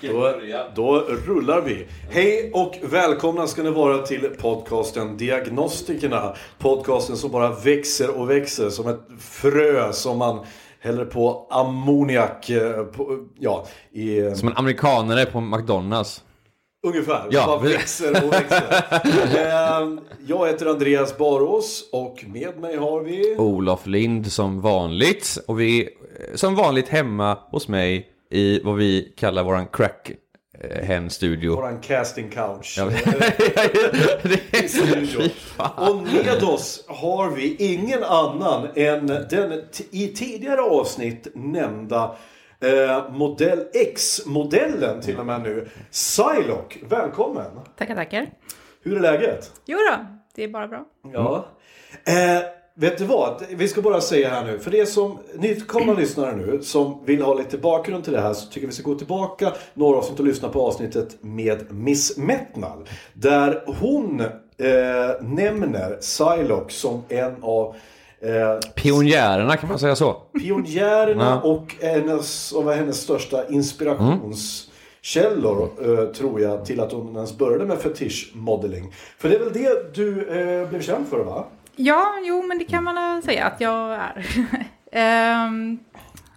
Då, då rullar vi. Hej och välkomna ska ni vara till podcasten Diagnostikerna. Podcasten som bara växer och växer som ett frö som man häller på ammoniak. eh, På, ja, i, Som en amerikanare på McDonalds. ungefär. Ja, bara växer och växer. Eh, Jag heter Andreas Barås och med mig har vi... Olof Lind som vanligt. Och vi är som vanligt hemma hos mig i vad vi kallar våran crack eh, hen studio. Våran casting couch. Ja, Eh. Och med oss har vi ingen annan än den i tidigare avsnitt nämnda eh, modell X-modellen till och med nu. Psylocke, välkommen! Tackar, tackar. Hur är läget? Jo då, det är bara bra. Ja. Eh, vet du vad? Vi ska bara säga här nu. För det som nytkomna lyssnare nu som vill ha lite bakgrund till det här så tycker vi ska gå tillbaka några avsnitt och lyssna på avsnittet med Miss Metnal. Där hon eh, nämner Psylocke som en av eh, Pionjärerna kan man säga så. pionjärerna och hennes, och var hennes största inspirationskällor eh, tror jag till att hon ens började med fetischmodeling. För det är väl det du eh, blev känd för va? Ja, jo, men det kan man säga att jag är. Ehm,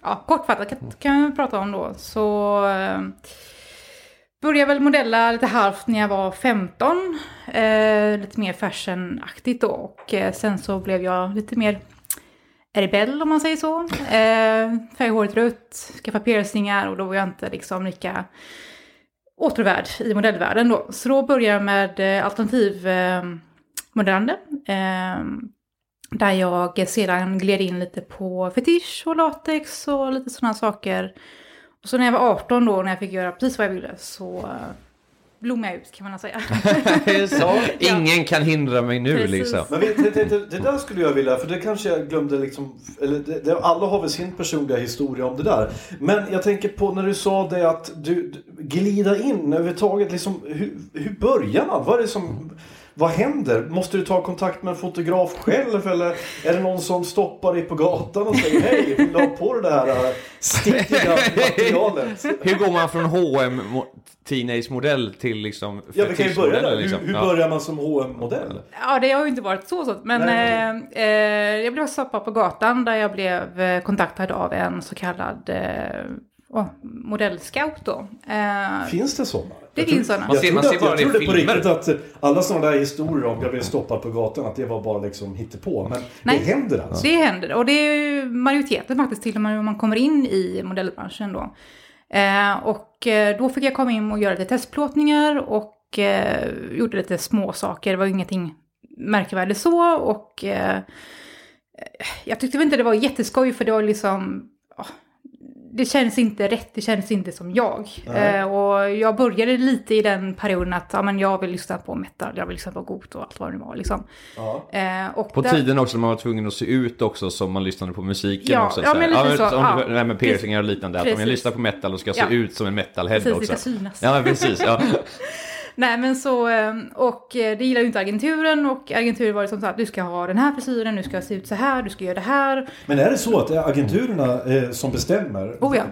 ja, kortfattat kan, kan jag prata om då. Så um, började väl modella lite halvt när jag var 15. eh, lite mer fashionaktigt då. Och eh, sen så blev jag lite mer rebell om man säger så. Eh, färgade håret rött, skaffade piercingar och då var jag inte liksom lika återvärd i modellvärlden då. Så då började jag med eh, alternativ ehm, eh, modellande. Eh, där jag sedan gled in lite på fetisch och latex och lite sådana saker. Och så när jag var 18 då, när jag fick göra precis vad jag ville, så eh, blommade jag ut kan man säga. så. Ingen kan hindra mig nu Precis. liksom. Men vet, det, det, det där skulle jag vilja, för det kanske jag glömde liksom, eller det, det, alla har väl sin personliga historia om det där. Men jag tänker på när du sa det att du, du glida in överhuvudtaget, liksom, hur, hur börjar man? Vad är det som, vad händer? Måste du ta kontakt med en fotograf själv eller är det någon som stoppar dig på gatan och säger hej, vill du ha på dig det här äh, stickiga materialet? Hur går man från H&M mo- Teenage modell till liksom Ja, vi kan ju börja där. liksom? Hur, hur Ja. börjar man som hm modell Ja, det har ju inte varit så så. Men Nej. eh, eh, jag blev stoppad på gatan där jag blev eh, kontaktad av en så kallad eh, oh, modellscout då. Eh, Finns det sådana? Det Jag finns sådana. Man ser- Jag man trodde, ser bara att, jag trodde på riktigt att eh, alla sådana där historier om jag blev stoppad på gatan att det var bara liksom hittepå. Men Nej. det händer alltså. Det händer och det är ju majoriteten faktiskt till och med om man kommer in i modellbranschen då. Eh, och eh, då fick jag komma in och göra lite testplåtningar och eh, gjorde lite små saker. Det var ingenting märkvärdigt så och eh, jag tyckte väl inte det var jätteskoj för det var liksom ja, det känns inte rätt, det känns inte som jag. Eh, och jag började lite i den perioden att ja, men jag vill lyssna på metal, jag vill lyssna på Got och allt vad det var. Liksom. Eh, och På där- tiden också när man var tvungen att se ut också som man lyssnade på musiken Ja, också. ja, men lite ja, så, Om, ja. det här med piercingar och liknande. Att om jag Precis. lyssnar på metal och ska se Ja. ut som en metalhead Precis, det också. ska synas. Ja, precis. Ja. Nej men så, eh, och eh, det gillar ju inte agenturen och agenturen var liksom så att du ska ha den här frisyren, du ska se ut så här, du ska göra det här. Men är det så att det är agenturerna eh, som bestämmer? Oh ja.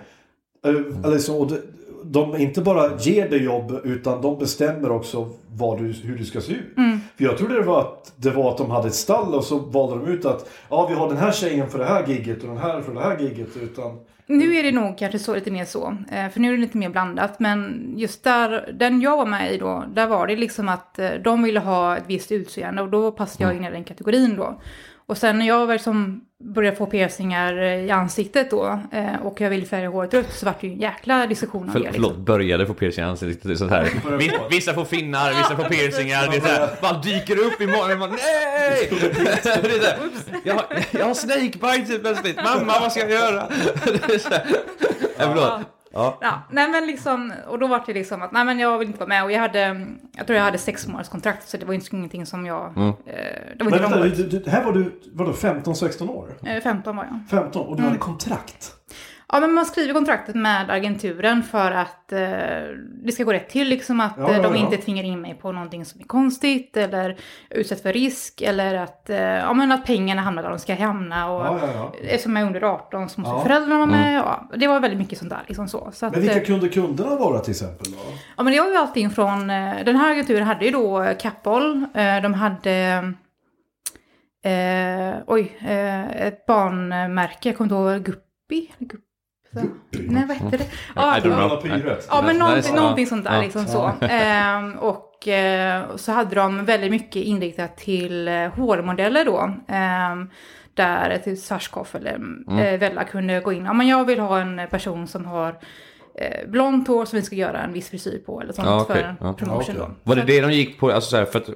Eller så, och de, de inte bara ger dig jobb utan de bestämmer också vad du, hur du ska se ut. Mm. För jag trodde det var, att, det var att de hade ett stall och så valde de ut att ja, vi har den här tjejen för det här gigget och den här för det här gigget. Utan Nu är det nog kanske så lite mer så, eh, för nu är det lite mer blandat. Men just där, den jag var med i då, där var det liksom att eh, de ville ha ett visst utseende och då passade jag in i den kategorin då. Och sen när jag väl som började få piercingar eh, i ansiktet då eh, och jag ville färga håret rött så var det ju en jäkla diskussion om För, det. Liksom. Förlåt, började få piercing i ansiktet. Sånt här. Vi- Vissa får finnar, vissa får piercingar. Det är så här, bara dyker upp i morgon. Man, Nej! Det är så här, jag, har, jag har snakebite plötsligt. Mamma, vad ska jag göra? Det är så här. Ja, förlåt. Ja. Ja, nej men liksom, och då var det liksom att nej men jag vill inte vara med och jag hade, jag tror jag hade sex månaders kontrakt så det var inte ingenting som jag, Mm. eh, det var Men inte vänta, du, du, här var du vadå, 15-16 år? Eh, 15 var jag. 15 och du hade kontrakt? Ja, men man skriver kontraktet med agenturen för att eh, det ska gå rätt till. Liksom att Ja, eh, de ja, ja. inte tvingar in mig på någonting som är konstigt eller utsätts för risk. Eller att, eh, ja, men att pengarna hamnar där de ska hamna. Och, Ja, ja, ja. Eftersom jag är under 18 så måste Ja. föräldrarna vara med. Ja, det var väldigt mycket sånt där. Liksom så. Så att, Men vilka eh, kunde kunderna vara till exempel då? Ja, men det var ju allting från... eh, Den här agenturen hade ju då Kappahl. De hade... Eh, oj, eh, ett barnmärke. Jag kommer inte ihåg. Guppy? Nej, vad hette det? Ja, I don't know. Alla pyret. Ja, men någonting, någonting sånt där. Liksom så. Ehm, och eh, så hade de väldigt mycket inriktat till eh, hårmodeller då. Ehm, där till Svarskoff eller Mm. eh, Vella kunde gå in. Ja, men jag vill ha en person som har eh, blont hår som vi ska göra en viss frisyr på. Eller sånt Ja, okej. för en Ja. promotion Ja, då. Var det det de gick på? Alltså så här, för att,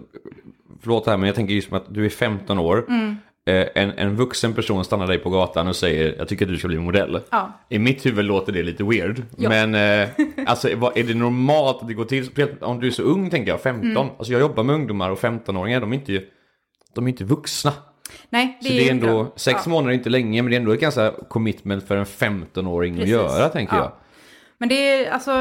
förlåt här, men jag tänker just som att du är 15 år. Mm. Eh, En, en vuxen person stannar dig på gatan och säger jag tycker att du ska bli modell. Ja. I mitt huvud låter det lite weird. Ja. Men eh, alltså, är det normalt att det går till? Om du är så ung tänker jag, 15. Mm. Alltså jag jobbar med ungdomar och 15-åringar, de är inte, de är inte vuxna. Nej, det Så det är ändå, bra. sex ja. månader är inte länge, men det är ändå ett ganska commitment för en 15-åring att göra tänker Ja. jag. Men det är, alltså,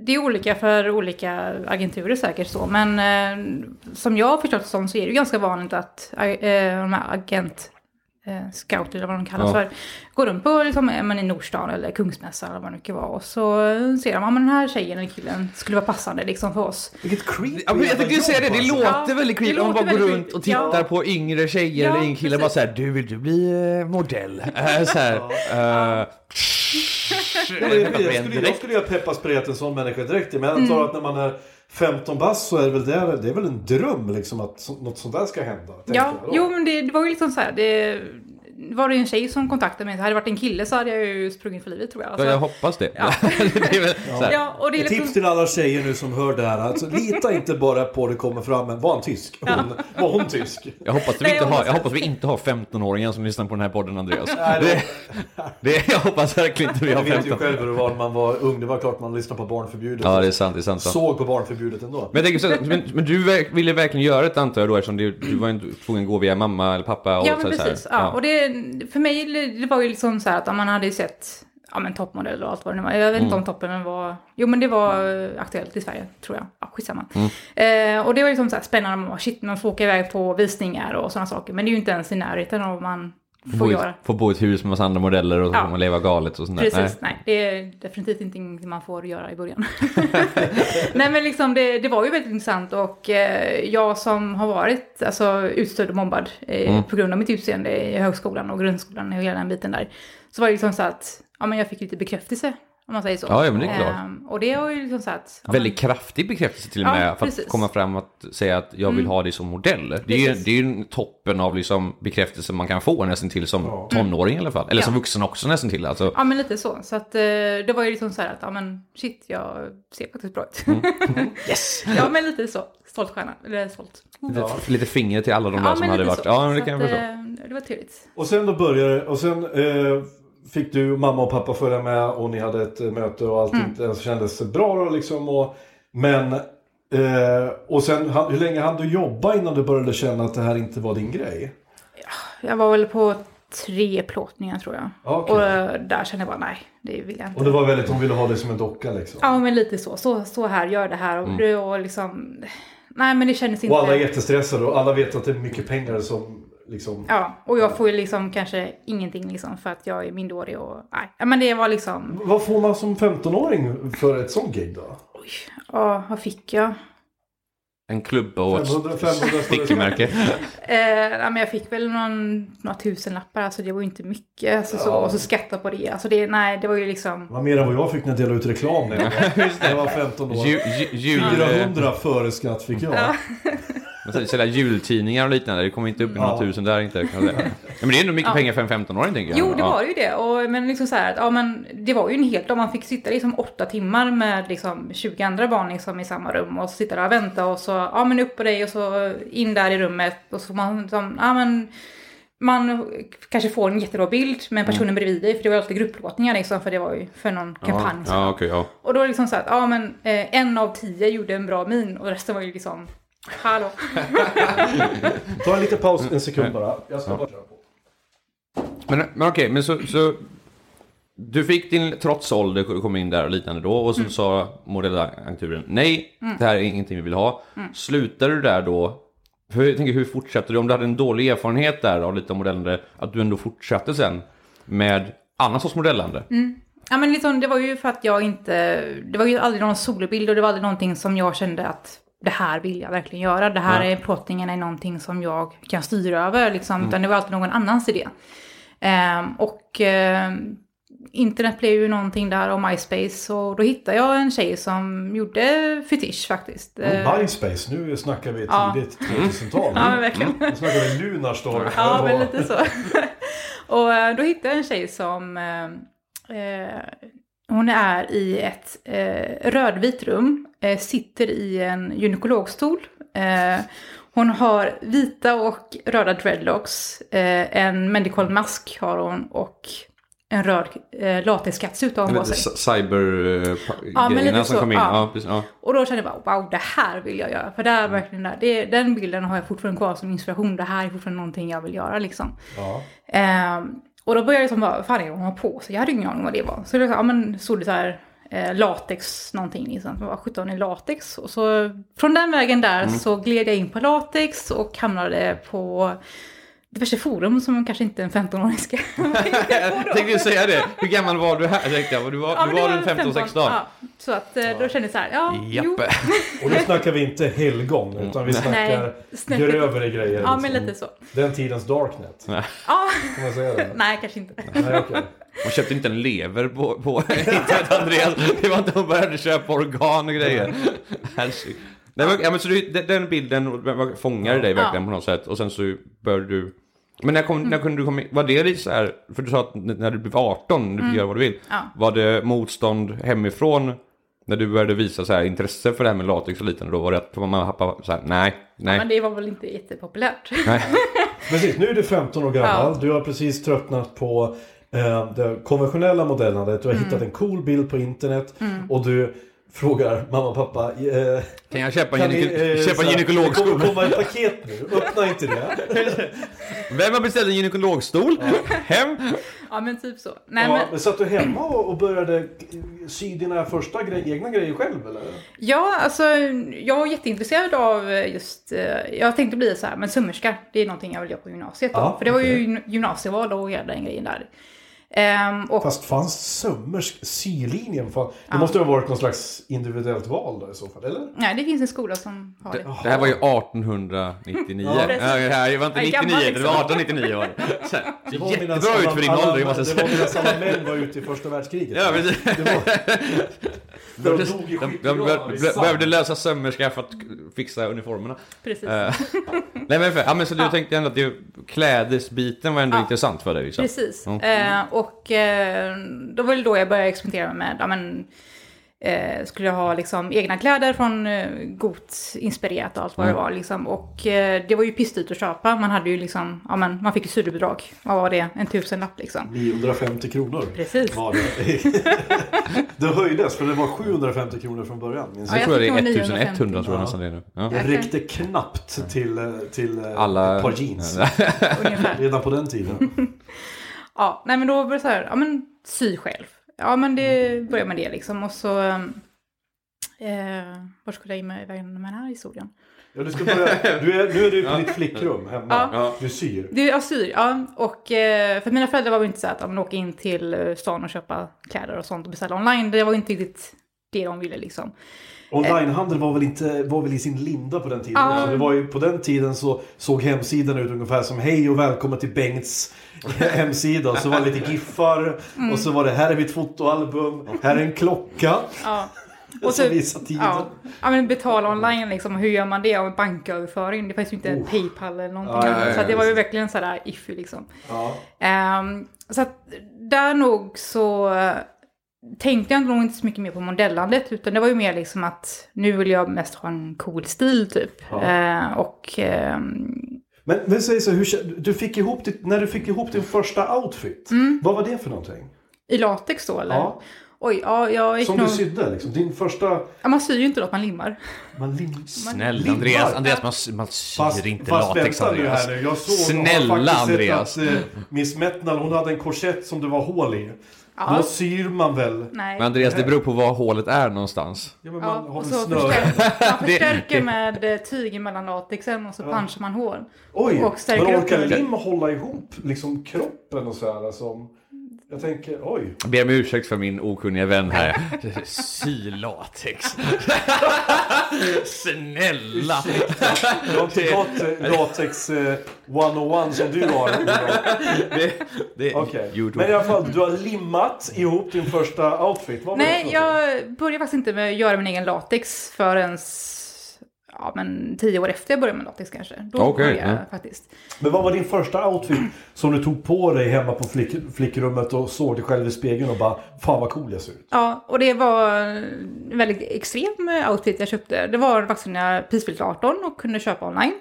det är olika för olika agenturer säkert så. Men eh, som jag har förstått det som så är det ganska vanligt att eh, de här agent eh, scouter eller vad de kallas Ja. för. Går runt på liksom, eh, men i Nordstan eller Kungsmässan eller vad det nu kan vara. Och så eh, ser de att den här tjejen eller killen skulle vara passande liksom för oss. Vilket creepy Ja, men jag tänkte ju säga det, det alltså. låter Ja, väldigt creepy om man bara går runt och tittar Ja. på yngre tjejer Ja, eller yngre killar bara precis. såhär, du vill du bli eh, modell? Äh, så här, eh, Ja, men jag, jag, skulle, jag skulle ju ha peppas på en sån människa direkt. Men jag antar att när man är 15 bast så är det väl, det, det är väl en dröm liksom att något sånt där ska hända. Ja, jo men det, det var ju liksom så här. Det, var det en tjej som kontaktade mig. Hade det varit en kille så hade jag ju sprungit för livet tror jag. Alltså, Ja, jag hoppas det. Ja. det väl, så och det liksom, tips till alla tjejer nu som hör det här. Alltså, lita inte bara på det kommer fram en. Var han tysk? Hon, Var hon tysk? jag, hoppas vi Nej, inte jag har, jag hoppas vi inte har 15-åringar som lyssnar på den här podden Andreas. Nej, Det, det, jag hoppas verkligen inte vi Jag har vet ju 15. själv hur det var när man var ung. Det var klart man lyssnade på Barnförbjudet. Ja, det är sant. Det är sant. sant. Såg på Barnförbjudet ändå. Men jag tänker så, men, men du ville verkligen göra ett antar jag då eftersom du, du var inte tvungen att gå via mamma eller pappa och Ja, så men så här. precis. Ja. Och det, för mig det var ju liksom så här att man hade ju sett ja, men toppmodell och allt vad det nu var. Jag vet Mm. inte om toppen var... Jo, men det var eh, aktuellt i Sverige, tror jag. Ja, skitsamma. Mm. Eh, och det var ju liksom så här spännande. Man, bara, shit, man får åka iväg på visningar och sådana saker. Men det är ju inte ens i närheten av vad man får Få, i- göra. få bo i ett hus med massa andra modeller och så Ja. får man leva galet och sånt där. Precis, nej. Det är definitivt ingenting man får göra i början. nej men liksom det, det var ju väldigt intressant och eh, jag som har varit alltså, utstödd och mobbad eh, Mm. på grund av mitt utseende i högskolan och grundskolan och hela den biten där. Så var det liksom så att ja, men jag fick lite bekräftelse om man säger så. Ja, ja, men det är klart. Ehm, och det var ju liksom så att... Ja, Väldigt kraftig bekräftelse till och Ja, med för att. Mm. komma fram och säga att jag vill ha dig som modell. Det är, ju, det är ju toppen av liksom bekräftelse man kan få nästan till som tonåring i alla fall. Eller som Ja. vuxen också nästan till. Alltså, Ja men lite så. Så att eh, det var ju liksom så här att ja men shit jag ser faktiskt bra ut. Mm. yes! ja men lite så. Stolt stjärna. Eller stolt. lite, lite finger till alla de där Ja som hade varit. så. Ja, men det Så kan jag förstå. eh, Det var trevligt. Och sen då började och sen eh, fick du mamma och pappa följa med och ni hade ett eh, möte och allting Mm. det kändes bra då liksom. Och, men eh, och sen hur länge hann du jobba innan du började känna att det här inte var din grej? Jag var väl på tre plåtningar tror jag. Okej. Och eh, där kände jag bara nej, det vill jag inte. Och det var väldigt, hon ville ha dig som en docka liksom. Ja men lite så. Så, så här, gör det här. Och, det var liksom... Nej men det kändes inte... Och alla är jättestressade och alla vet att det är mycket pengar som liksom... Ja, och jag får ju liksom kanske ingenting liksom för att jag är minderårig och nej. Ja, Men det var liksom... Vad får man som 15-åring för ett sånt gig då? Ja, vad fick jag? En klubba och ett 500, 500 står det. stickmärke. Eh, ja, men jag fick väl någon, några tusenlappar, alltså det var ju inte mycket. Alltså, så, och så skatta på det. Alltså det, nej, det var ju liksom... Det var mer än vad jag fick när jag delade ut reklam. när Jag var 15 år. Ju, ju, jul, 400 före skatt fick jag. Men Sälja jultidningar och liknande, det kommer inte upp i några Ja. tusen där inte. kan jag säga. Ja, men det är ändå mycket pengar för en 15-åring tänker jag. Jo, det Ja. var ju det. Och, men liksom så här, att, ja, men det var ju en helt dag. Man fick sitta liksom åtta timmar med liksom 20 andra barn liksom i samma rum och så sitta där och vänta och så, ja men upp på dig och så in där i rummet och så får man liksom, ja men man kanske får en jättebra bild med personen bredvid dig, för det var ju alltid grupplåtningar liksom, för det var ju för någon kampanj. Ja, ja okej, ja. Och då är det liksom så att, ja men eh, en av tio gjorde en bra min och resten var ju liksom, hallå. Ta en liten paus en sekund bara. Jag ska bara köra på. Men, men okej, men så, så... Du fick din trotsålder, kom in där och liknande då och så Mm. sa modellagenturen nej, det här är ingenting vi vill ha. Mm. Slutade du där då? För jag tänker, hur fortsatte du? Om du hade en dålig erfarenhet där av lite modellande, att du ändå fortsatte sen med annan sorts modellande? Mm. Ja men liksom, det var ju för att jag inte, det var ju aldrig någon solobild och det var aldrig någonting som jag kände att det här vill jag verkligen göra. Det här är plåtningen är någonting som jag kan styra över liksom, utan det var alltid någon annans idé. Ehm, och ehm, internet blev ju någonting där och MySpace och då hittade jag en tjej som gjorde fetisch faktiskt. Eh, MySpace, nu snackar vi Ja. tidigt 2000-tal. Ja men verkligen. Nu snackar vi Lunarstorm. Ja, men lite så. och eh, då hittade jag en tjej som, eh, hon är i ett eh, rödvit rum, eh, sitter i en gynekologstol. Eh, hon har vita och röda dreadlocks, eh, en medical mask har hon och en röd eh, latexkattsut har hon på sig. Cyber-grejerna men lite som kom in. ja. Ja. precis, ja. Och då kände jag bara, wow, det här vill jag göra. För det är verkligen där, det, den bilden har jag fortfarande kvar som inspiration. Det här är fortfarande någonting jag vill göra liksom. Ja. Och då började jag liksom bara, fan är det hon har på sig? Jag hade ingen aning vad det var. Så det, ja, men, stod det så här eh, latex någonting liksom. Vad sjutton är latex? Och så från den vägen där så gled jag in på latex och hamnade på diverse forum som kanske inte en 15-åring ska Jag tänkte säga det. Hur gammal var du här? Tänkte jag. Du var, Ja, du var det runt 15 16 Ja, så att eh, då kände jag så här, ja, jo. Och då snackar vi inte helgång, utan vi snackar Nej, grövre grejer. Ja, men liksom. lite så. Den tidens darknet. Ja, Kan man säga det? nej kanske inte. Nej, okej. Hon köpte inte en lever på, på internet, Andreas. Det var inte hon började köpa organ och grejer. Nej, men, ja, men så du, den- den bilden fångade dig verkligen Ja. på något sätt. Och sen så började du... Men när, kom, när kunde du komma in? Var det lite så här... För du sa att när du blev 18, du fick göra vad du vill. Ja. Var det motstånd hemifrån? När du började visa så här intresse för det här med latex och liknande, då var det att mamma och pappa så här, nej, nej. Men det var väl inte jättepopulärt. nej. Precis, nu är du 15 år gammal. Du har precis tröttnat på eh, det konventionella modellandet. Du har hittat en cool bild på internet. Och du frågar mamma och pappa. Eh, Kan jag köpa en, kan gyne- eh, köpa en Det kommer komma ett paket nu. Öppna inte det. Vem har beställt en gynekologstol? Hem? Ja men typ så. Nej, Ja, men, men satt du hemma och och började sy dina första grej, egna grejer själv eller? ja, alltså jag var jätteintresserad av just, eh, jag tänkte bli så här, men sömmerska, det är någonting jag vill göra på gymnasiet då. Ja, För det var ju gymnasieval och hela den grejen där. Ehm, och, Fast fanns sömmersk sylinjen? Fan, det måste ju ha varit någon slags individuellt val då i så fall, eller? nej, det finns en skola som har Det, det. det här var ju 1899. Ja, ja, det här var inte Jag är 99, gammal, det var 1899 var det. Så Det var Jättebra ut för din ålder, måste jag Det var säga. medan alla män var ute i första världskriget. Ja, precis. Det var... De dog i De, de, de behövde lösa sömmerska för att fixa uniformerna. Precis. Eh, Nej men, för, ja, men så du tänkte ändå att det, klädesbiten var ändå Ja. intressant för dig? Liksom. Precis. Ja. Eh, och eh, då var det då jag började experimentera med, ja men, eh, skulle jag ha liksom egna kläder från eh, Got inspirerat och allt vad det var liksom. Och eh, det var ju pissdyrt att köpa, man hade ju liksom, ja men man fick ju studiebidrag. Vad var det? En tusenlapp liksom. 950 kronor. Precis. Var det. det höjdes för det var 750 kronor från början. Minns Ja, Jag jag. tror det jag är fick nog 1100 tror jag Ja. nästan det är nu. Ja. Det räckte knappt till, eh, till eh, Alla... ett par jeans. Redan på den tiden. Ja, nej men då var det så här, ja men sy själv. Ja men det började med det liksom och så... Eh, var skulle jag in med iväg med den här historien? Ja, du ska börja, du är, nu är du på ditt flickrum hemma. Ja. Du syr. Du, jag syr, ja. Och eh, för mina föräldrar var ju inte så att de åka in till eh, stan och köpa kläder och sånt och beställa online. Det var ju inte riktigt det de ville liksom. Onlinehandel var väl inte var väl i sin linda på den tiden. Alltså, det var ju, på den tiden så såg hemsidan ut ungefär som Hej och välkommen till Bengts hemsida. Så var det lite giffar. Mm. Och så var det här är mitt fotoalbum. Här är en klocka. Ja. Och så så, visa tiden. ja, ja, men betala online liksom. Hur gör man det? Och banköverföring. Det fanns ju inte Oh. Paypal eller någonting Ja, annat. Så det var ju verkligen sådär iffy liksom. Ehm, så att där nog så tänkte jag nog inte så mycket mer på modellandet. Utan det var ju mer liksom att nu vill jag mest ha en cool stil typ. Ja. Eh, och ehm, Men, men säg så, hur, du fick ihop ditt, när du fick ihop din första outfit. Mm. Vad var det för någonting? i latex då eller? Ja. Oj, ja, jag gick Som nog... du sydde liksom. Din första... Ja, man syr ju inte något, man limmar. Man lim... Snälla Limmar. Andreas, Andreas man, man syr Fast, inte fast latex Andreas. här nu. Jag såg, Snälla Andreas. sett att eh, Miss Metnal hon hade en korsett som det var hål i. Ja. Då syr man väl? Nej. Men Andreas, det beror på var hålet är någonstans. Ja, men Ja, man har och så snöre. förstärker, man förstärker med eh, tyg mellan latexen och så punchar man hål. Oj, och men orkar lim hålla ihop liksom kroppen och så här som... Jag tänker, oj. Jag ber om ursäkt för min okunniga vän här. Sy latex. Snälla. Jag har inte gått eh, latex eh, 101 som du har. Det, det. YouTube. Men i alla fall, du har limmat ihop din första outfit. Vad Nej, jag började faktiskt inte med att göra min egen latex förrän ja, men tio år efter jag började med latex kanske. Då Okej, började jag ja. faktiskt. Men vad var din första outfit som du tog på dig hemma på flick, flickrummet och såg dig själv i spegeln och bara Fan vad cool jag ser ut. Ja, och det var en väldigt extrem outfit jag köpte. Det var faktiskt när jag prisfyllt 18 och kunde köpa online.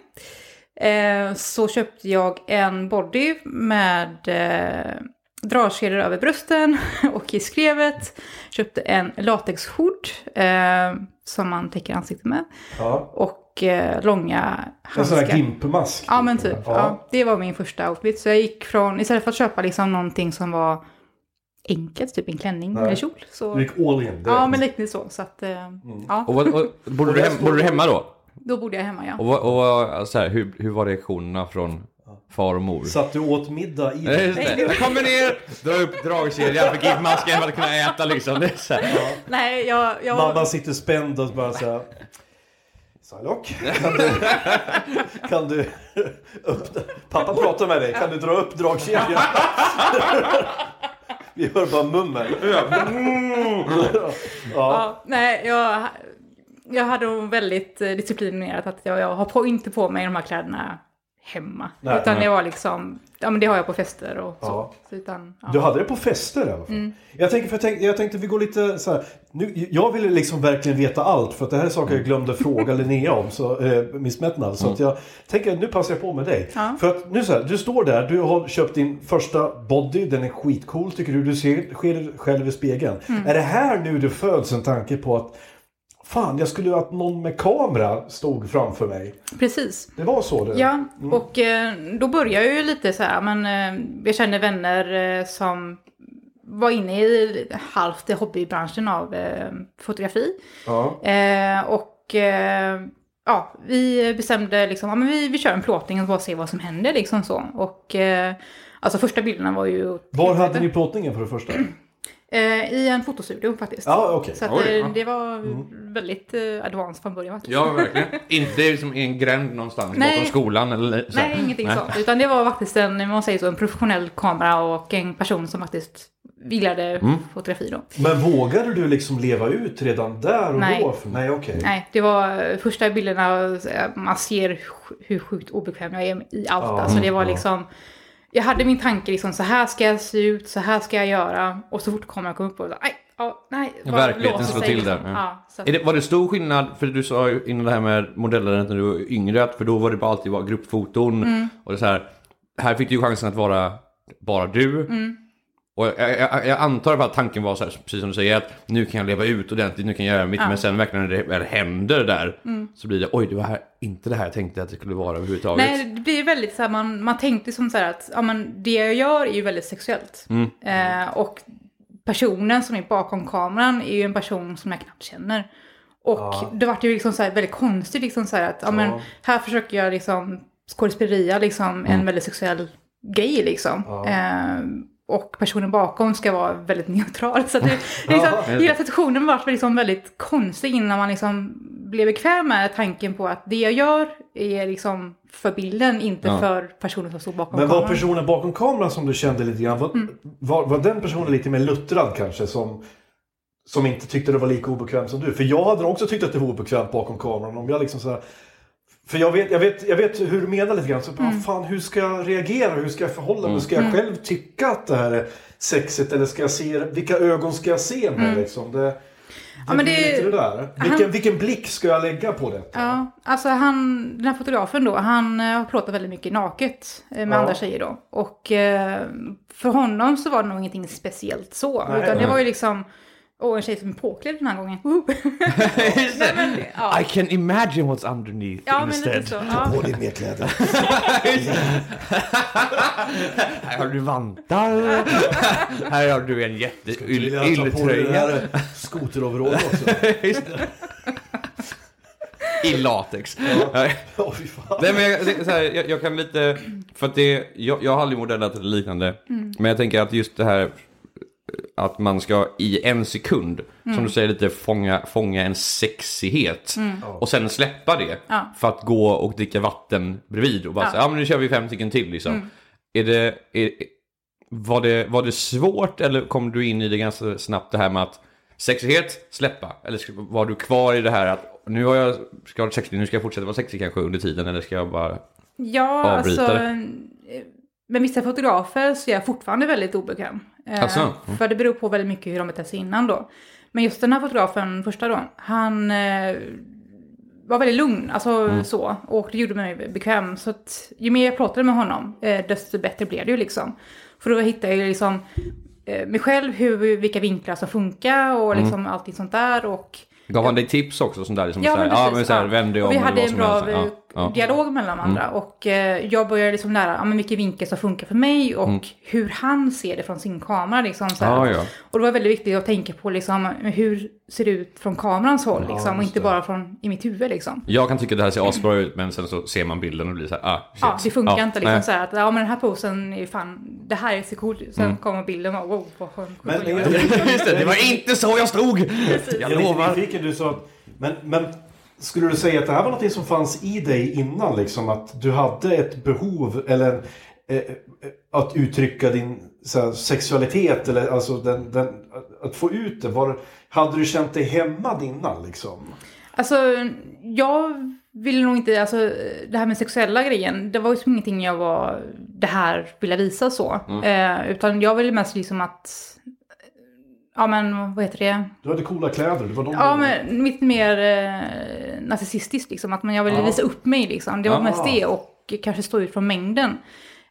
Eh, så köpte jag en body med eh, dragkedjor över brösten och i skrevet. Köpte en latexhood eh, som man täcker ansiktet med. Ja. Och eh, långa En sån här handskar. gimpmask. Ja men typ. Ja. Ja. det var min första outfit. Så jag gick från, istället för att köpa liksom någonting som var enkelt, typ en klänning Nej. eller kjol. Så, Du gick all in. ja men lite så. så att, eh, ja, Och, vad- och, bodde, du hem, bodde du hemma då? då bodde jag hemma ja. Och, vad- och vad- så här, hur, hur var reaktionerna från far och mor? Satt du åt middag i Ja, just det. Jag kommer ner, drar upp dragkedjan, fick in masken för att kunna äta liksom. Det är så här. Nej, jag, jag Mamma sitter spänd och bara såhär Psylocke, kan du, kan du öppna? Pappa pratar med dig, kan du dra upp dragkedjan? Vi hör bara mummel. Ja. Ja, nej, jag, jag hade nog väldigt eh, disciplinerat att jag, jag har på, inte på mig de här kläderna hemma. Nej, utan nej. det var liksom, ja men det har jag på fester och så. Ja. så utan, ja. Du hade det på fester i alla fall. Jag, tänker, för jag, tänkte, jag tänkte vi går lite så här. Nu, jag ville liksom verkligen veta allt för att det här är saker jag glömde fråga Linnea om, så, eh, Miss Metnal. Så att jag tänker nu passar jag på med dig. Ja. För att nu så här, du står där, du har köpt din första body, den är skitcool tycker du. Du ser, ser själv i spegeln. Är det här nu det föds en tanke på att Fan, jag skulle att någon med kamera stod framför mig. Precis. Det var så det? Ja, och eh, då började jag ju lite så här, men eh, jag kände vänner eh, som var inne i halvt i hobbybranschen av fotografi. Ja. Och ja, vi bestämde liksom, ja men vi, vi kör en plåtning och bara ser vad som händer liksom så. Och alltså första bilderna var ju... Var hade ni plåtningen för det första? Eh, I en fotostudio faktiskt. Ja, okej. Så att, Oj, eh, ja. det var väldigt eh, advanced från början. faktiskt. Ja, verkligen. Inte som i en gränd någonstans Nej. bakom skolan eller så. Nej, ingenting Nej. sånt. Utan det var faktiskt en, man säger så, en professionell kamera och en person som faktiskt gillade Mm. fotografi då. Men vågade du liksom leva ut redan där och Nej. då? Nej, okej. Nej, det var eh, första bilderna, man ser hur sjukt obekväm jag är i allt. Ja, alltså det var ja. Jag hade min tanke liksom, så här ska jag se ut, så här ska jag göra. Och så fort kameran kom upp och nej, ja, nej. Verkligheten slår till där, liksom. ja. Ja, det, var det stor skillnad, för du sa ju innan det här med modellandet när du var yngre, för då var det bara alltid bara gruppfoton. Mm. Och det så här, här fick du chansen att vara bara du. Mm. Och jag, jag, jag antar att tanken var så här, precis som du säger, att nu kan jag leva ut ordentligt, nu kan jag göra mitt. Ja. Men sen verkligen när det väl händer där, så blir det, oj, det var här, inte det här jag tänkte att det skulle vara överhuvudtaget. Nej, det blir väldigt så här, man, man tänkte som så här att ja, men det jag gör är ju väldigt sexuellt. Mm. Eh, och personen som är bakom kameran är ju en person som jag knappt känner. Och Ja. det vart ju liksom så här väldigt konstigt liksom så här att ja, men här försöker jag liksom skådespelia liksom Mm. en väldigt sexuell grej liksom. Eh, och personen bakom ska vara väldigt neutral. Så att det, liksom, hela situationen var liksom väldigt konstig innan man liksom blev bekväm med tanken på att det jag gör är liksom för bilden, inte Ja. för personen som står bakom Men var kameran. personen bakom kameran som du kände lite grann, var, Mm. var, var den personen lite mer luttrad kanske? Som, som inte tyckte det var lika obekvämt som du? För jag hade också tyckt att det var obekvämt bakom kameran. Om jag liksom så här, för jag vet, jag, vet, jag vet hur du menar lite grann. Så, Mm. bara, fan, hur ska jag reagera? Hur ska jag förhålla mig? Ska jag själv tycka att det här är sexigt? Eller ska jag se det? Vilka ögon ska jag se med? Liksom? Det, det, Mm. Ja, det- det där. Vilken, vilken blick ska jag lägga på det? Ja, alltså han, den här fotografen då, han eh, har pratat väldigt mycket naket eh, med Ja. andra tjejer då. Och eh, för honom så var det nog ingenting speciellt så. Nej, utan det nej. var ju liksom, åh en tjej som är påklädd den här gången. Nej, men, ja. I can imagine what's underneath ja, men instead. lite så. Ja. På din merkläder. Här har du vantar. här har du en jätte Vill jag ta på dig den ylletröja. här skoteroverallen också? I latex. Ja. Nej, men jag, det, så här, jag, jag kan lite, för att det, jag, jag har aldrig modellat liknande. Men jag tänker att just det här att man ska i en sekund, som du säger lite fånga, fånga en sexighet. Och sen släppa det. Ja. För att gå och dricka vatten bredvid och bara Ja. säga, ja men nu kör vi fem stycken till liksom. Är det, är, var, det, var det svårt eller kom du in i det ganska snabbt det här med att sexighet, släppa? Eller var du kvar i det här att nu har jag ska varit sexig, nu ska jag fortsätta vara sexig kanske under tiden eller ska jag bara... Ja, alltså. Avbrytare. Med vissa fotografer så är jag fortfarande väldigt obekväm. Eh, Asså? Mm. För det beror på väldigt mycket hur de betett sig innan då. Men just den här fotografen, första då, han eh, var väldigt lugn, alltså Mm. så. Och det gjorde mig bekväm. Så att ju mer jag pratade med honom, eh, desto bättre blev det ju liksom. För då hittade jag ju liksom eh, mig själv, hur, vilka vinklar som funkar och Mm. liksom allting sånt där. Och Gav han dig tips också? Sånt där, liksom, Ja, så här, men ja, precis. men så här, ja. vänd dig om och vi hade en bra. Ja, dialog mellan varandra. Och eh, jag började liksom lära ja, men vilken vinkel som funkar för mig och hur han ser det från sin kamera. Liksom, så här. Ja, ja. Och det var väldigt viktigt att tänka på liksom, hur ser det ut från kamerans håll liksom, och inte bara från i mitt huvud. Liksom. Jag kan tycka att det här ser asbra ut men sen så ser man bilden och blir så här, ah, shit. Ja, det funkar Ja, inte liksom nej. så här att ja, men den här posen är fan, det här är så coolt. Sen kommer bilden och wow, vad skön Men, är. Just det, det var inte så jag stod! Jag Jag är lite lovar. nyfiken, du sa men, men skulle du säga att det här var något som fanns i dig innan? Liksom, att du hade ett behov eller eh, eh, att uttrycka din här, sexualitet eller alltså den, den, att- få ut det. Var, hade du känt dig hämmad innan liksom? Alltså, jag vill nog inte, alltså det här med sexuella grejen, det var ju som ingenting jag var, det här vill jag visa så. Eh, utan jag ville mest liksom att, ja men vad heter det? Du hade coola kläder. Det var de Ja men mitt mer eh, narcissistiskt liksom, att man, jag ville Ja. visa upp mig liksom. Det var Ah. mest det och kanske stå ut från mängden.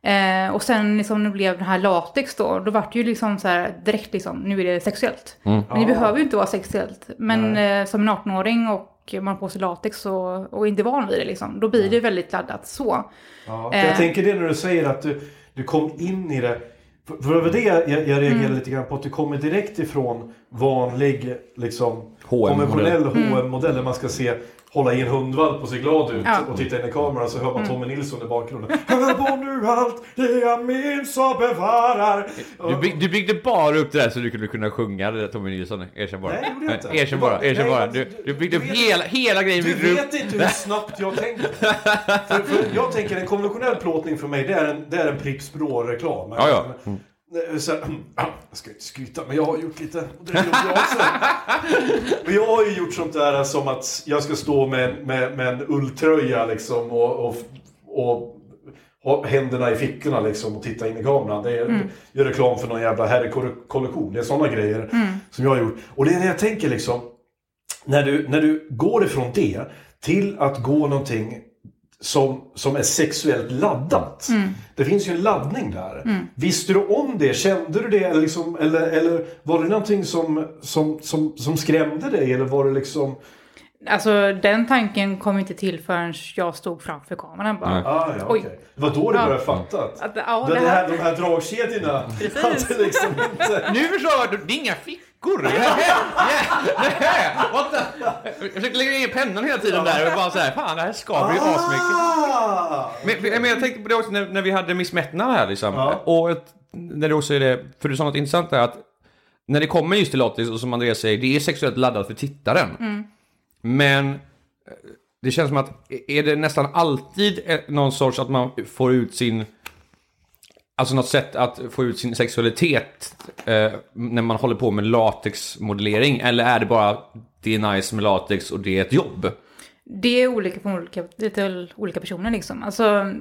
Eh, och sen liksom när det blev den här latex då, då var det ju liksom så här direkt liksom, nu är det sexuellt. Men det Ah. behöver ju inte vara sexuellt. Men eh, som en 18-åring och man har på sig latex och, och inte van vid det liksom, då blir det väldigt laddat så. Ja, jag Eh. tänker det när du säger att du, du kom in i det. För, för det var det jag, jag reagerade Mm. lite grann på. Att du kommer direkt ifrån vanlig liksom, H&M-modell. konventionell H&M-modell. Där man ska se hålla i en hundvalp och se glad ut. Mm. Ja. Mm. Och titta in i kameran så hör man Tommy Nilsson i bakgrunden. Hör på nu allt det jag minns och bevarar. Du, bygg, du byggde bara upp det där så du kunde kunna sjunga det där Tommy Nilsson. Erkänn bara. Nej, det inte. Erkänn bara, erkänn bara. Du, du- byggde du upp hela, hela grejen. Du vet inte hur snabbt jag tänker. för, för jag tänker en konventionell plåtning för mig det är en, det är en Pripps Blå-reklam. Ja, ja. Nej, Så, här, ah, jag ska inte skryta men jag har gjort lite. Och det jag också. Men jag har ju gjort sånt där som att jag ska stå med, med, med en ulltröja liksom och, och, och ha händerna i fickorna liksom och titta in i kameran. Det är, Gör reklam för någon jävla herrkollektion. Det är sådana grejer som jag har gjort. Och det är det jag tänker liksom. När du, när du går ifrån det till att gå någonting som, som är sexuellt laddat. Det finns ju en laddning där. Visste du om det? Kände du det? Eller, liksom, eller, eller var det någonting som, som, som, som skrämde dig? Eller var det liksom... Alltså den tanken kom inte till förrän jag stod framför kameran bara. Nej. Ah, ja, okej. Det var då du Ja. började fatta att, Att, ja, det det här, här, de här dragkedjorna Precis. liksom inte... Nu förstår jag, det är inga fickor. Nej, what the? Jag försökte lägga ner pennan hela tiden där och bara så här, fan det här skaver ju asmycket. Ah! Men, men jag tänkte på det också när, när vi hade Miss Metna här liksom. Ja. Och ett, när det också är det, för du sa något intressant där att när det kommer just till latex och som Andreas säger, det är sexuellt laddat för tittaren. Men eh, det känns som att är det nästan alltid eh, någon sorts att man får ut sin Alltså något sätt att få ut sin sexualitet eh, när man håller på med latexmodellering? Eller är det bara det är nice med latex och det är ett jobb? Det är olika för olika, lite olika personer liksom. Alltså,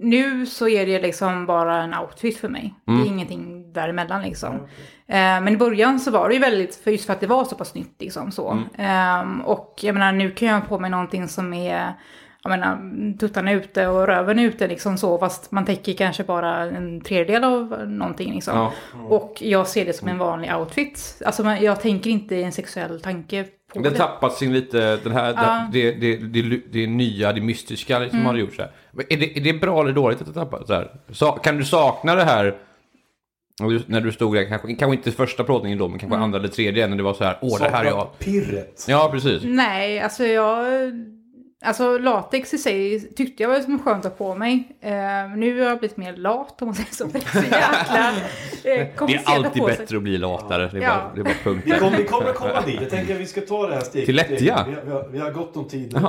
nu så är det liksom bara en outfit för mig. Det är ingenting däremellan liksom. Eh, men i början så var det ju väldigt, för just för att det var så pass nytt liksom så. Eh, och jag menar nu kan jag ha på mig någonting som är, jag menar, tuttarna ute och röven ute liksom så. Fast man täcker kanske bara en tredjedel av någonting liksom. Ja. Och jag ser det som en vanlig outfit. Alltså jag tänker inte i en sexuell tanke på Den det. tappat sin lite, den här, Ja. det, det, det, det nya, det mystiska liksom har det gjort så här. Är det, är det bra eller dåligt att det tappat så här? Så, kan du sakna det här och just när du stod där, kanske, kanske inte första plåtningen då, men kanske andra eller tredje, när det var så här, åh det här är jag. Pirret. Ja, precis. Nej, alltså jag... Alltså latex i sig tyckte jag var som skönt att ha på mig. Eh, nu har jag blivit mer lat om man säger så. Det är så jäkla eh, Det är alltid sig. bättre att bli latare, det är Ja. bara, det är bara punkt. Vi kommer, vi kommer komma dit. Jag tänker att vi ska ta det här steget. Till lättja? Vi, har- vi, har, vi har gott om tid nu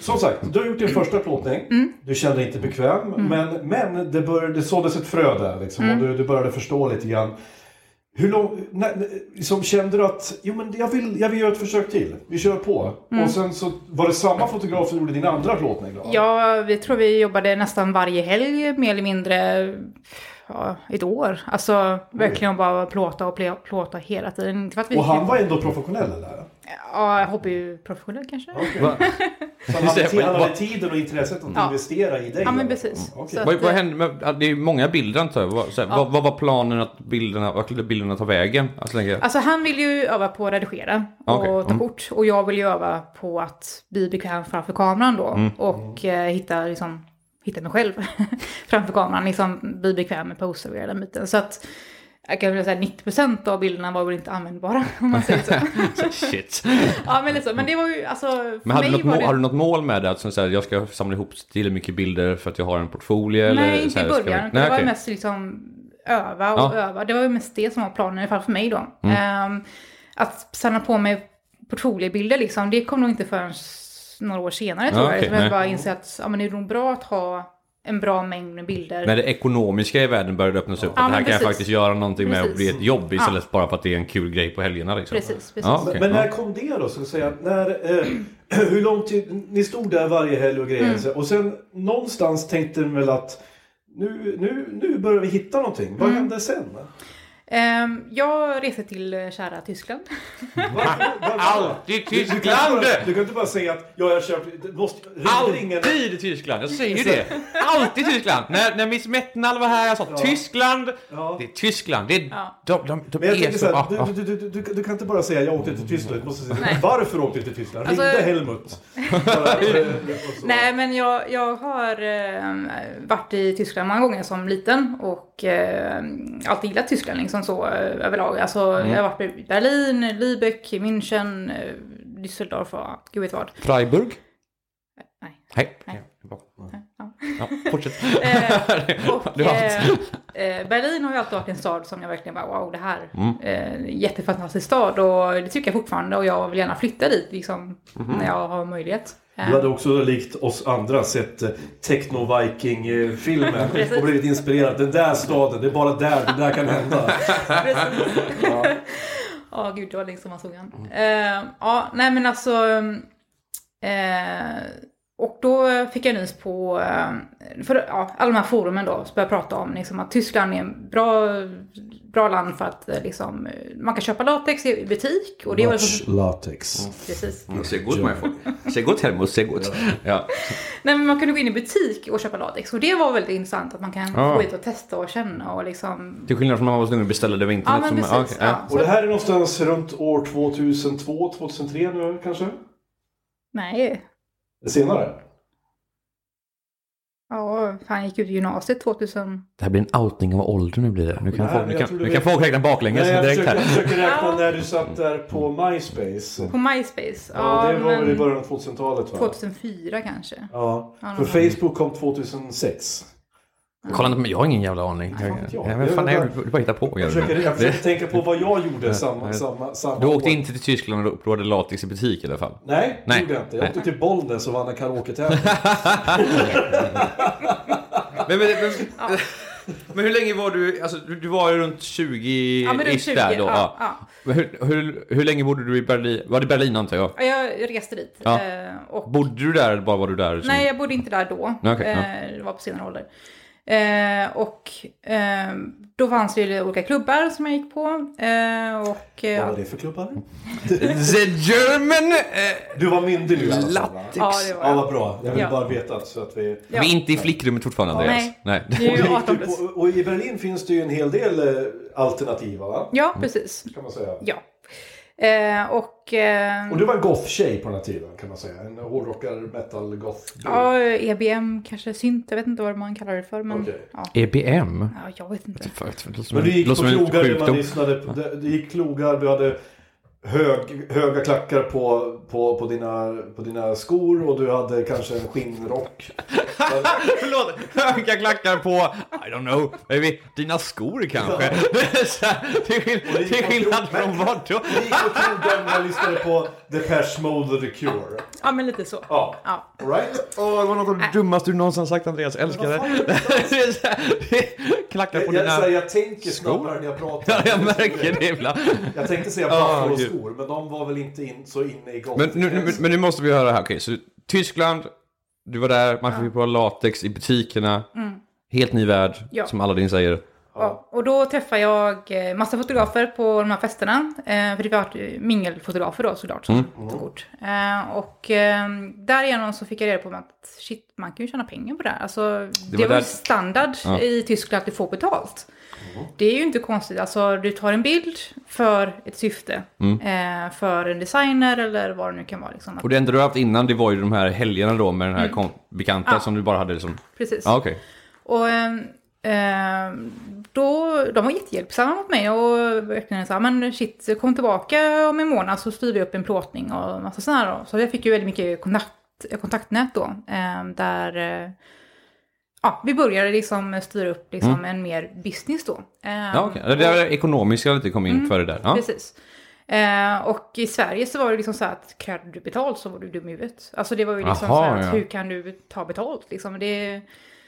som sagt, du har gjort din första plåtning. Mm. Du kände dig inte bekväm. Men, men det, började, det såddes ett frö där. Liksom, Mm. och du, du började förstå lite grann. Hur lång, när, liksom, kände du att jo, men jag, vill, jag vill göra ett försök till? Vi kör på. Och sen så var det samma fotograf som gjorde din andra plåtning då? Mm. Ja, vi tror vi jobbade nästan varje helg mer eller mindre ja, ett år. Alltså verkligen bara plåta och plå- plåta hela tiden. Och han var ändå professionell eller? Ja, hobbyprofessionell kanske. Va, Så han hade, han tiden och intresset att Ja. investera i dig? Ja, men precis. Så vad, vad hände med, ja, det är många bilder antar jag. Vad, så här, vad, vad var planen att bilderna, vart bilderna ta vägen? Alltså. Alltså han vill ju öva på att redigera och Okej, ta mm. kort. Och jag vill ju öva på att bli bekväm framför kameran då. Mm. Och eh, hitta, liksom, hitta mig själv framför kameran. Liksom bli bekväm med poser och hela den biten. Så att jag kan väl säga 90% av bilderna var väl inte användbara om man säger så. Shit. ja men liksom, men det var ju alltså Men hade du, något mål, det... har du något mål med det? Att så här, jag ska samla ihop till mycket bilder för att jag har en portfolio? eller Nej, så inte här, i början. vi- det var okej. mest liksom öva och Ja. öva. Det var ju mest det som var planen, i alla fall för mig då. Mm. Ehm, att samla på mig portfoliobilder liksom, det kom nog inte förrän några år senare tror Ja, jag. Som jag nej. bara inser att ja, men det är nog bra att ha en bra mängd med bilder. När det ekonomiska i världen började öppnas upp. Ja, att det här men kan jag precis. faktiskt göra någonting med och bli Precis. ett jobb istället Ja. bara för att det är en kul grej på helgerna. Liksom. Precis, precis. Ja, okej, Men ja. när kom det då? Så att säga, när, eh, hur lång tid? Ni stod där varje helg och grejer. Mm. Och sen någonstans tänkte ni väl att nu, nu, nu börjar vi hitta någonting. Vad Mm. hände sen? Ehm, jag reste till eh, kära Tyskland. Alltid Du, du, kan inte Tyskland! bara, du kan inte bara säga att ja, jag köpte... det Måste, Alltid i Tyskland! Jag säger ju det! Alltid i Tyskland! När, när Miss Metnal var här, jag sa Tyskland! Ja. Det är Tyskland! Det är, Ja. de, de, de Men jag är så... så här, ah, du, du, du, du, du kan inte bara säga jag åkte till Tyskland. Du måste säga Nej. varför åkte du till Tyskland? Alltså- Ringde Helmut? Nej, men jag, jag har eh, varit i Tyskland många gånger som liten och eh, alltid gillat Tyskland liksom så eh, överlag. Alltså, Mm. Jag har varit i Berlin, Lübeck, München, eh, Düsseldorf och gud vet vad. Freiburg? Nej. Hej. Nej. Ja, Ja. Ja, fortsätt. Eh, och, eh, Berlin har ju alltid varit en stad som jag verkligen bara wow det här Mm. eh, jättefantastisk stad och det tycker jag fortfarande och jag vill gärna flytta dit liksom Mhm. när jag har möjlighet. Du hade också likt oss andra sett eh, Techno-Viking-filmen och blivit inspirerad. Den där staden, det är bara där det där kan hända. Precis. Ja. Ja, gud, det var länge sedan man såg han. Eh, ja, nej men alltså... Eh, och då fick jag nys på, eh, för ja, alla de här forumen då, så började jag prata om liksom, att Tyskland är en bra, bra land för att eh, liksom, eh, man kan köpa latex i butik. Och det var liksom, latex. precis. Sehr gut, mein Freund. Sehr gut, Helmut. Sehr gut. Ja. Nej men man kunde gå in i butik och köpa latex. Och det var väldigt intressant att man kan Ja. gå hit och testa och känna och liksom... Till skillnad från när man var tvungen att beställa det över internet. Ja men som- precis. okej, Ja, Och det här är någonstans runt år 2002, 2003 nu kanske? nej. Senare? Ja, han gick ut gymnasiet 2000. Det här blir en outning av ålder nu blir det. Nu kan, här- folk, nu jag kan, nu kan folk räkna baklänges Nej, jag direkt försöker, jag här. försöker räkna när du satt där på MySpace. På MySpace? Ja, det var väl i början av 2000-talet va? 2004 kanske. Ja, för. Facebook kom 2006. Kolla inte, men jag har ingen jävla aning. Jag, jag. jag, vad fan, Jag- nej, du bara hittar på. Jag försöker, jag försöker tänka på vad jag gjorde samma, samma, samma Du åkte år. inte till Tyskland och provade latex i butik i alla fall? Nej, det Nej. gjorde jag inte. Jag Nej. åkte till Bollnäs och vann en karaoke-tävling. Men, men, men, men hur länge var du, alltså du, du var ju runt 20 Ja, men runt ish 20, där då? ja, ja. Men Hur, hur, hur länge bodde du i Berlin? Var det Berlin antar jag? Ja, Jag reste dit. Ja. eh, Och, Bodde du där eller bara var du där? som- nej, jag bodde inte där då. Okej, ja. Eh, Det var på senare ålder. Eh, och eh, då fanns det ju olika klubbar som jag gick på. Eh, och, eh, Vad var det för klubbar? The German... Eh, Du var myndig nu va? latex. ja, det var Ja, jag. vad bra. Jag vill Ja. bara veta så att vi... Ja. Vi är inte i flickrummet fortfarande Andreas. Nej. Nej. Det är Och, ju gick 18 du plus. på, och i Berlin finns det ju en hel del eh, alternativa, va? Ja, precis. Kan man säga. Ja. Eh, och... Eh, Och du var en goth-tjej på den här tiden, kan man säga. En hårdrockare, metal, goth ja, EBM, kanske synt. Jag vet inte vad man kallar det för. Men, Okej. ja. EBM? ja, jag vet inte. Men du gick på man sjukdom. lyssnade på, det- du gick klogar, du hade hög, höga klackar på, på, på, dina, på dina skor och du hade kanske en skinnrock. Förlåt, höga klackar på, I don't know, maybe, dina skor kanske? Till skill- Och skillnad från vad då? Du gick på krogar när man lyssnade på Depeche Mode och The Cure. Ja, men lite så. Ja, Ja. right? Åh, det var något av det dummaste du någonsin sagt Andreas, jag älskar det. Klackar på Jag, jag, dina... jag tänker snabbare när jag pratar. Ja, jag märker det ibland. Jag tänkte säga Ah, Buffalo-skor, men de var väl inte in, så inne i Men nu, nu, men nu måste vi höra här, okej, så Tyskland, du var där, man fick på latex i butikerna. Helt ny värld, Ja. som Aladdin säger. Ja, och då träffade jag eh, massa fotografer på de här festerna. Eh, för det var mingelfotografer då såklart som tog kort. Eh, och eh, därigenom så fick jag reda på att shit, man kan ju tjäna pengar på det här. Alltså, det, var var där- standard Ja. i Tyskland att du får betalt. Det är ju inte konstigt. Alltså, du tar en bild för ett syfte. Eh, för en designer eller vad det nu kan vara. Liksom. Och det enda du har haft innan, det var ju de här helgerna då med den här kom- bekanta Ja. som du bara hade liksom... Precis. Ja, okej. Och ehm, ehm, då, de var jättehjälpsamma mot mig och verkligen sa men shit, kom tillbaka om en månad så styr vi upp en plåtning och massa sådana här. Så jag fick ju väldigt mycket kontakt, kontaktnät då. ehm, där eh, ja, vi började liksom styra upp liksom en mer business då. Ehm, Mm. Ja, okej. Det där ekonomiska lite kom in före där. Ja. Precis. Eh, och i Sverige så var det liksom så att krävde du betalt så var du dum i huvudet. Alltså det var ju liksom Aha, så här att ja. hur kan du ta betalt liksom? Det,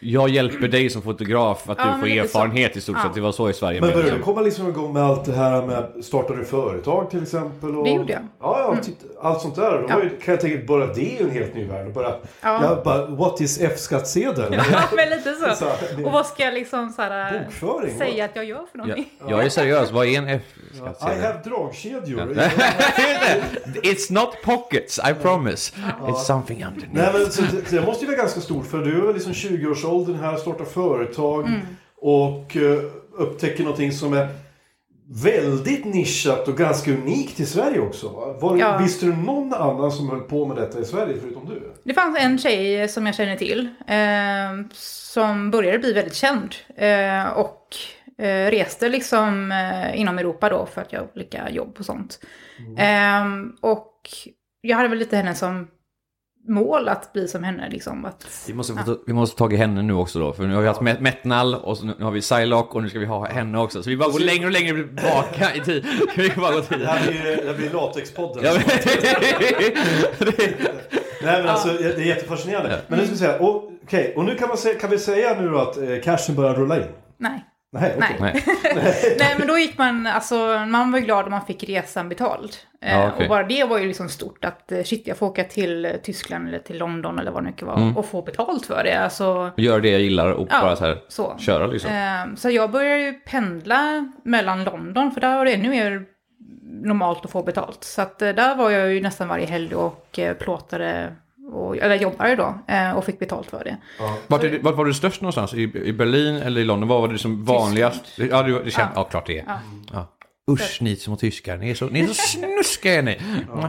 Jag hjälper dig som fotograf att Ja, du får lite så. erfarenhet i stort Ja. sett. Det var så i Sverige. Men började du komma liksom igång med allt det här med startar du företag till exempel? Och... Det gjorde jag. Ja, ja titta, allt sånt där. Ja. ju, kan jag tänka, bara det är en helt ny värld. Bara, Ja. jag bara, what is F-skattsedel? Ja, men lite så. Så här, Och vad ska jag liksom så här, Bokföring, säga what? att jag gör för Ja, någonting? jag är seriös. Vad är en I have dragkedjor. It's not pockets, I promise. It's something underneath. Nej, men, så det, det måste ju vara ganska stort för du är väl liksom 20-årsåldern här, startar företag Mm. och uh, upptäcker någonting som är väldigt nischat och ganska unikt i Sverige också. Va? Var, Ja. Visste du någon annan som höll på med detta i Sverige förutom du? Det fanns en tjej som jag känner till eh, som började bli väldigt känd eh, och eh, reste liksom eh, inom Europa då för att göra olika jobb och sånt. Eh, och jag hade väl lite henne som mål att bli som henne liksom. Att, Vi måste, få, vi måste ta i henne nu också då. För nu har vi haft Met- Metnal och så nu har vi Psylocke och nu ska vi ha henne också. Så vi bara går längre och längre baka i tid. Vi bara gå Det tid. här blir, det här blir Latexpodden. Ja, Nej men alltså det är jättefascinerande. Men nu ska vi säga, och, okej, och nu kan, man säga, kan vi säga nu då att eh, cashen börjar rulla in? nej. Nej, okej. Nej. Nej. Men då gick man, alltså man var ju glad om man fick resan betald. Eh, Ja, okej. Och bara det var ju liksom stort att eh, shit jag får åka till eh, Tyskland eller till London eller vad det nu kan vara Mm. och få betalt för det. Alltså, Gör det jag gillar och Ja, bara så här så. köra liksom. så jag började ju pendla mellan London för där var det ännu mer normalt att få betalt. Så att där var jag ju nästan varje helg och plåtade, och, eller jobbade då eh, och fick betalt för det. Vart, är vart var du störst någonstans? I, I Berlin eller i London? Vad var det som vanligast? Ja, du, det känns, ja. klart det är. Ja. Ja. Usch, ni små tyskar. Ni är så, ni är så snuskiga är ni.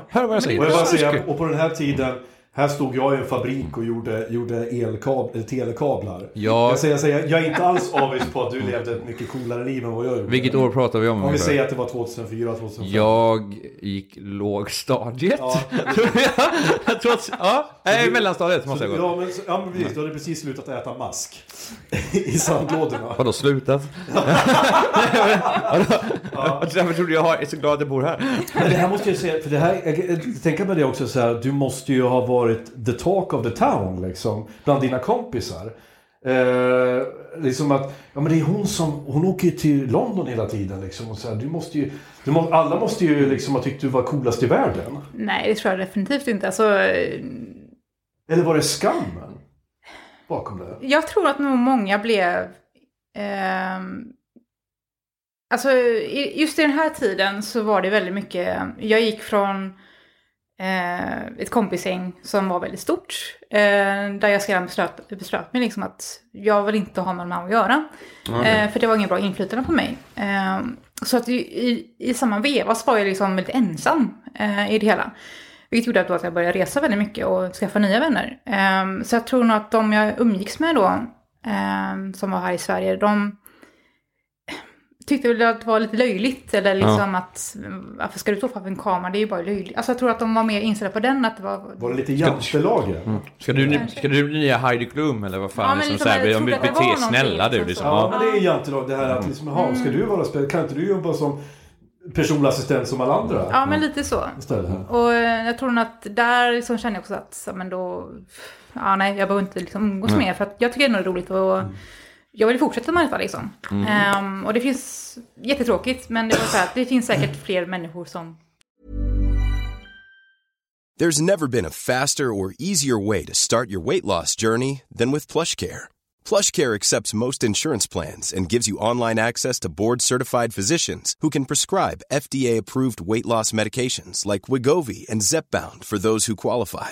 Hör vad jag säger. Och jag bara säga, och på den här tiden här stod jag i en fabrik och gjorde, gjorde elkab, eller telekablar. Ja. Jag, säger, jag, säger, jag är inte alls avis på att du levde ett mycket coolare liv än vad jag gjorde. Vilket år pratar vi om? Om vi ungefär? säger att det var 2004, 2005. Jag gick lågstadiet. Ja. Tror jag. tror att, ja, nej, mellanstadiet måste jag gå. Ja, men, ja, men precis. Du hade precis slutat äta mask. I sandlådorna. Vadå slutat? ja. Därför trodde jag, jag är så glad att jag bor här. Men det här måste jag säga, för det här, jag, jag tänker med det också så här, du måste ju ha varit the talk of the town liksom, bland dina kompisar. Eh, liksom att, ja men det är hon som, hon åker ju till London hela tiden liksom. Och så här, du måste ju, du må, alla måste ju liksom ha tyckt du var coolast i världen. Nej, det tror jag definitivt inte. Alltså, eh, Eller var det skammen bakom det? jag tror att nog många blev... ehm, alltså, just i den här tiden så var det väldigt mycket... Jag gick från eh, ett kompisgäng som var väldigt stort. Eh, där jag sedan beslöt, beslöt mig liksom att jag vill inte ha med de här att göra. Eh, för det var ingen bra inflytande på mig. Eh, så att i, i, i samma veva så var jag liksom väldigt ensam eh, i det hela. Vilket gjorde att, då att jag började resa väldigt mycket och skaffa nya vänner. Eh, så jag tror nog att de jag umgicks med då, som var här i Sverige, de tyckte väl att det var lite löjligt. Eller liksom att, varför ska du stå framför en kamera? Det är ju bara löjligt. Alltså jag tror att de var mer inställda på den, att det var... Var det lite jantelager? Ska du, ska du bli nya Heidi Klum eller vad fan? Ja, liksom liksom, så här, jag att bete någonting, snälla du liksom. Ja, Ja. men det är jantelag. Det här att liksom, jaha, ska du vara spel, kan inte du jobba som personlig assistent som alla andra? Ja, men lite så. Istället. Och eh, jag tror nog att där liksom känner jag också att, så, men då, ja nej, jag behöver inte liksom umgås mer för att jag tycker det är roligt och jag vill fortsätta med detta liksom. Mm. Ehm, och det finns, jättetråkigt, men det, var så här, det finns säkert fler människor som There's never been a faster or easier way to start your weight loss journey than with PlushCare. PlushCare accepts most insurance plans and gives you online access to board-certified physicians who can prescribe FDA-approved weight loss medications like Wigovi and Zepbound for those who qualify.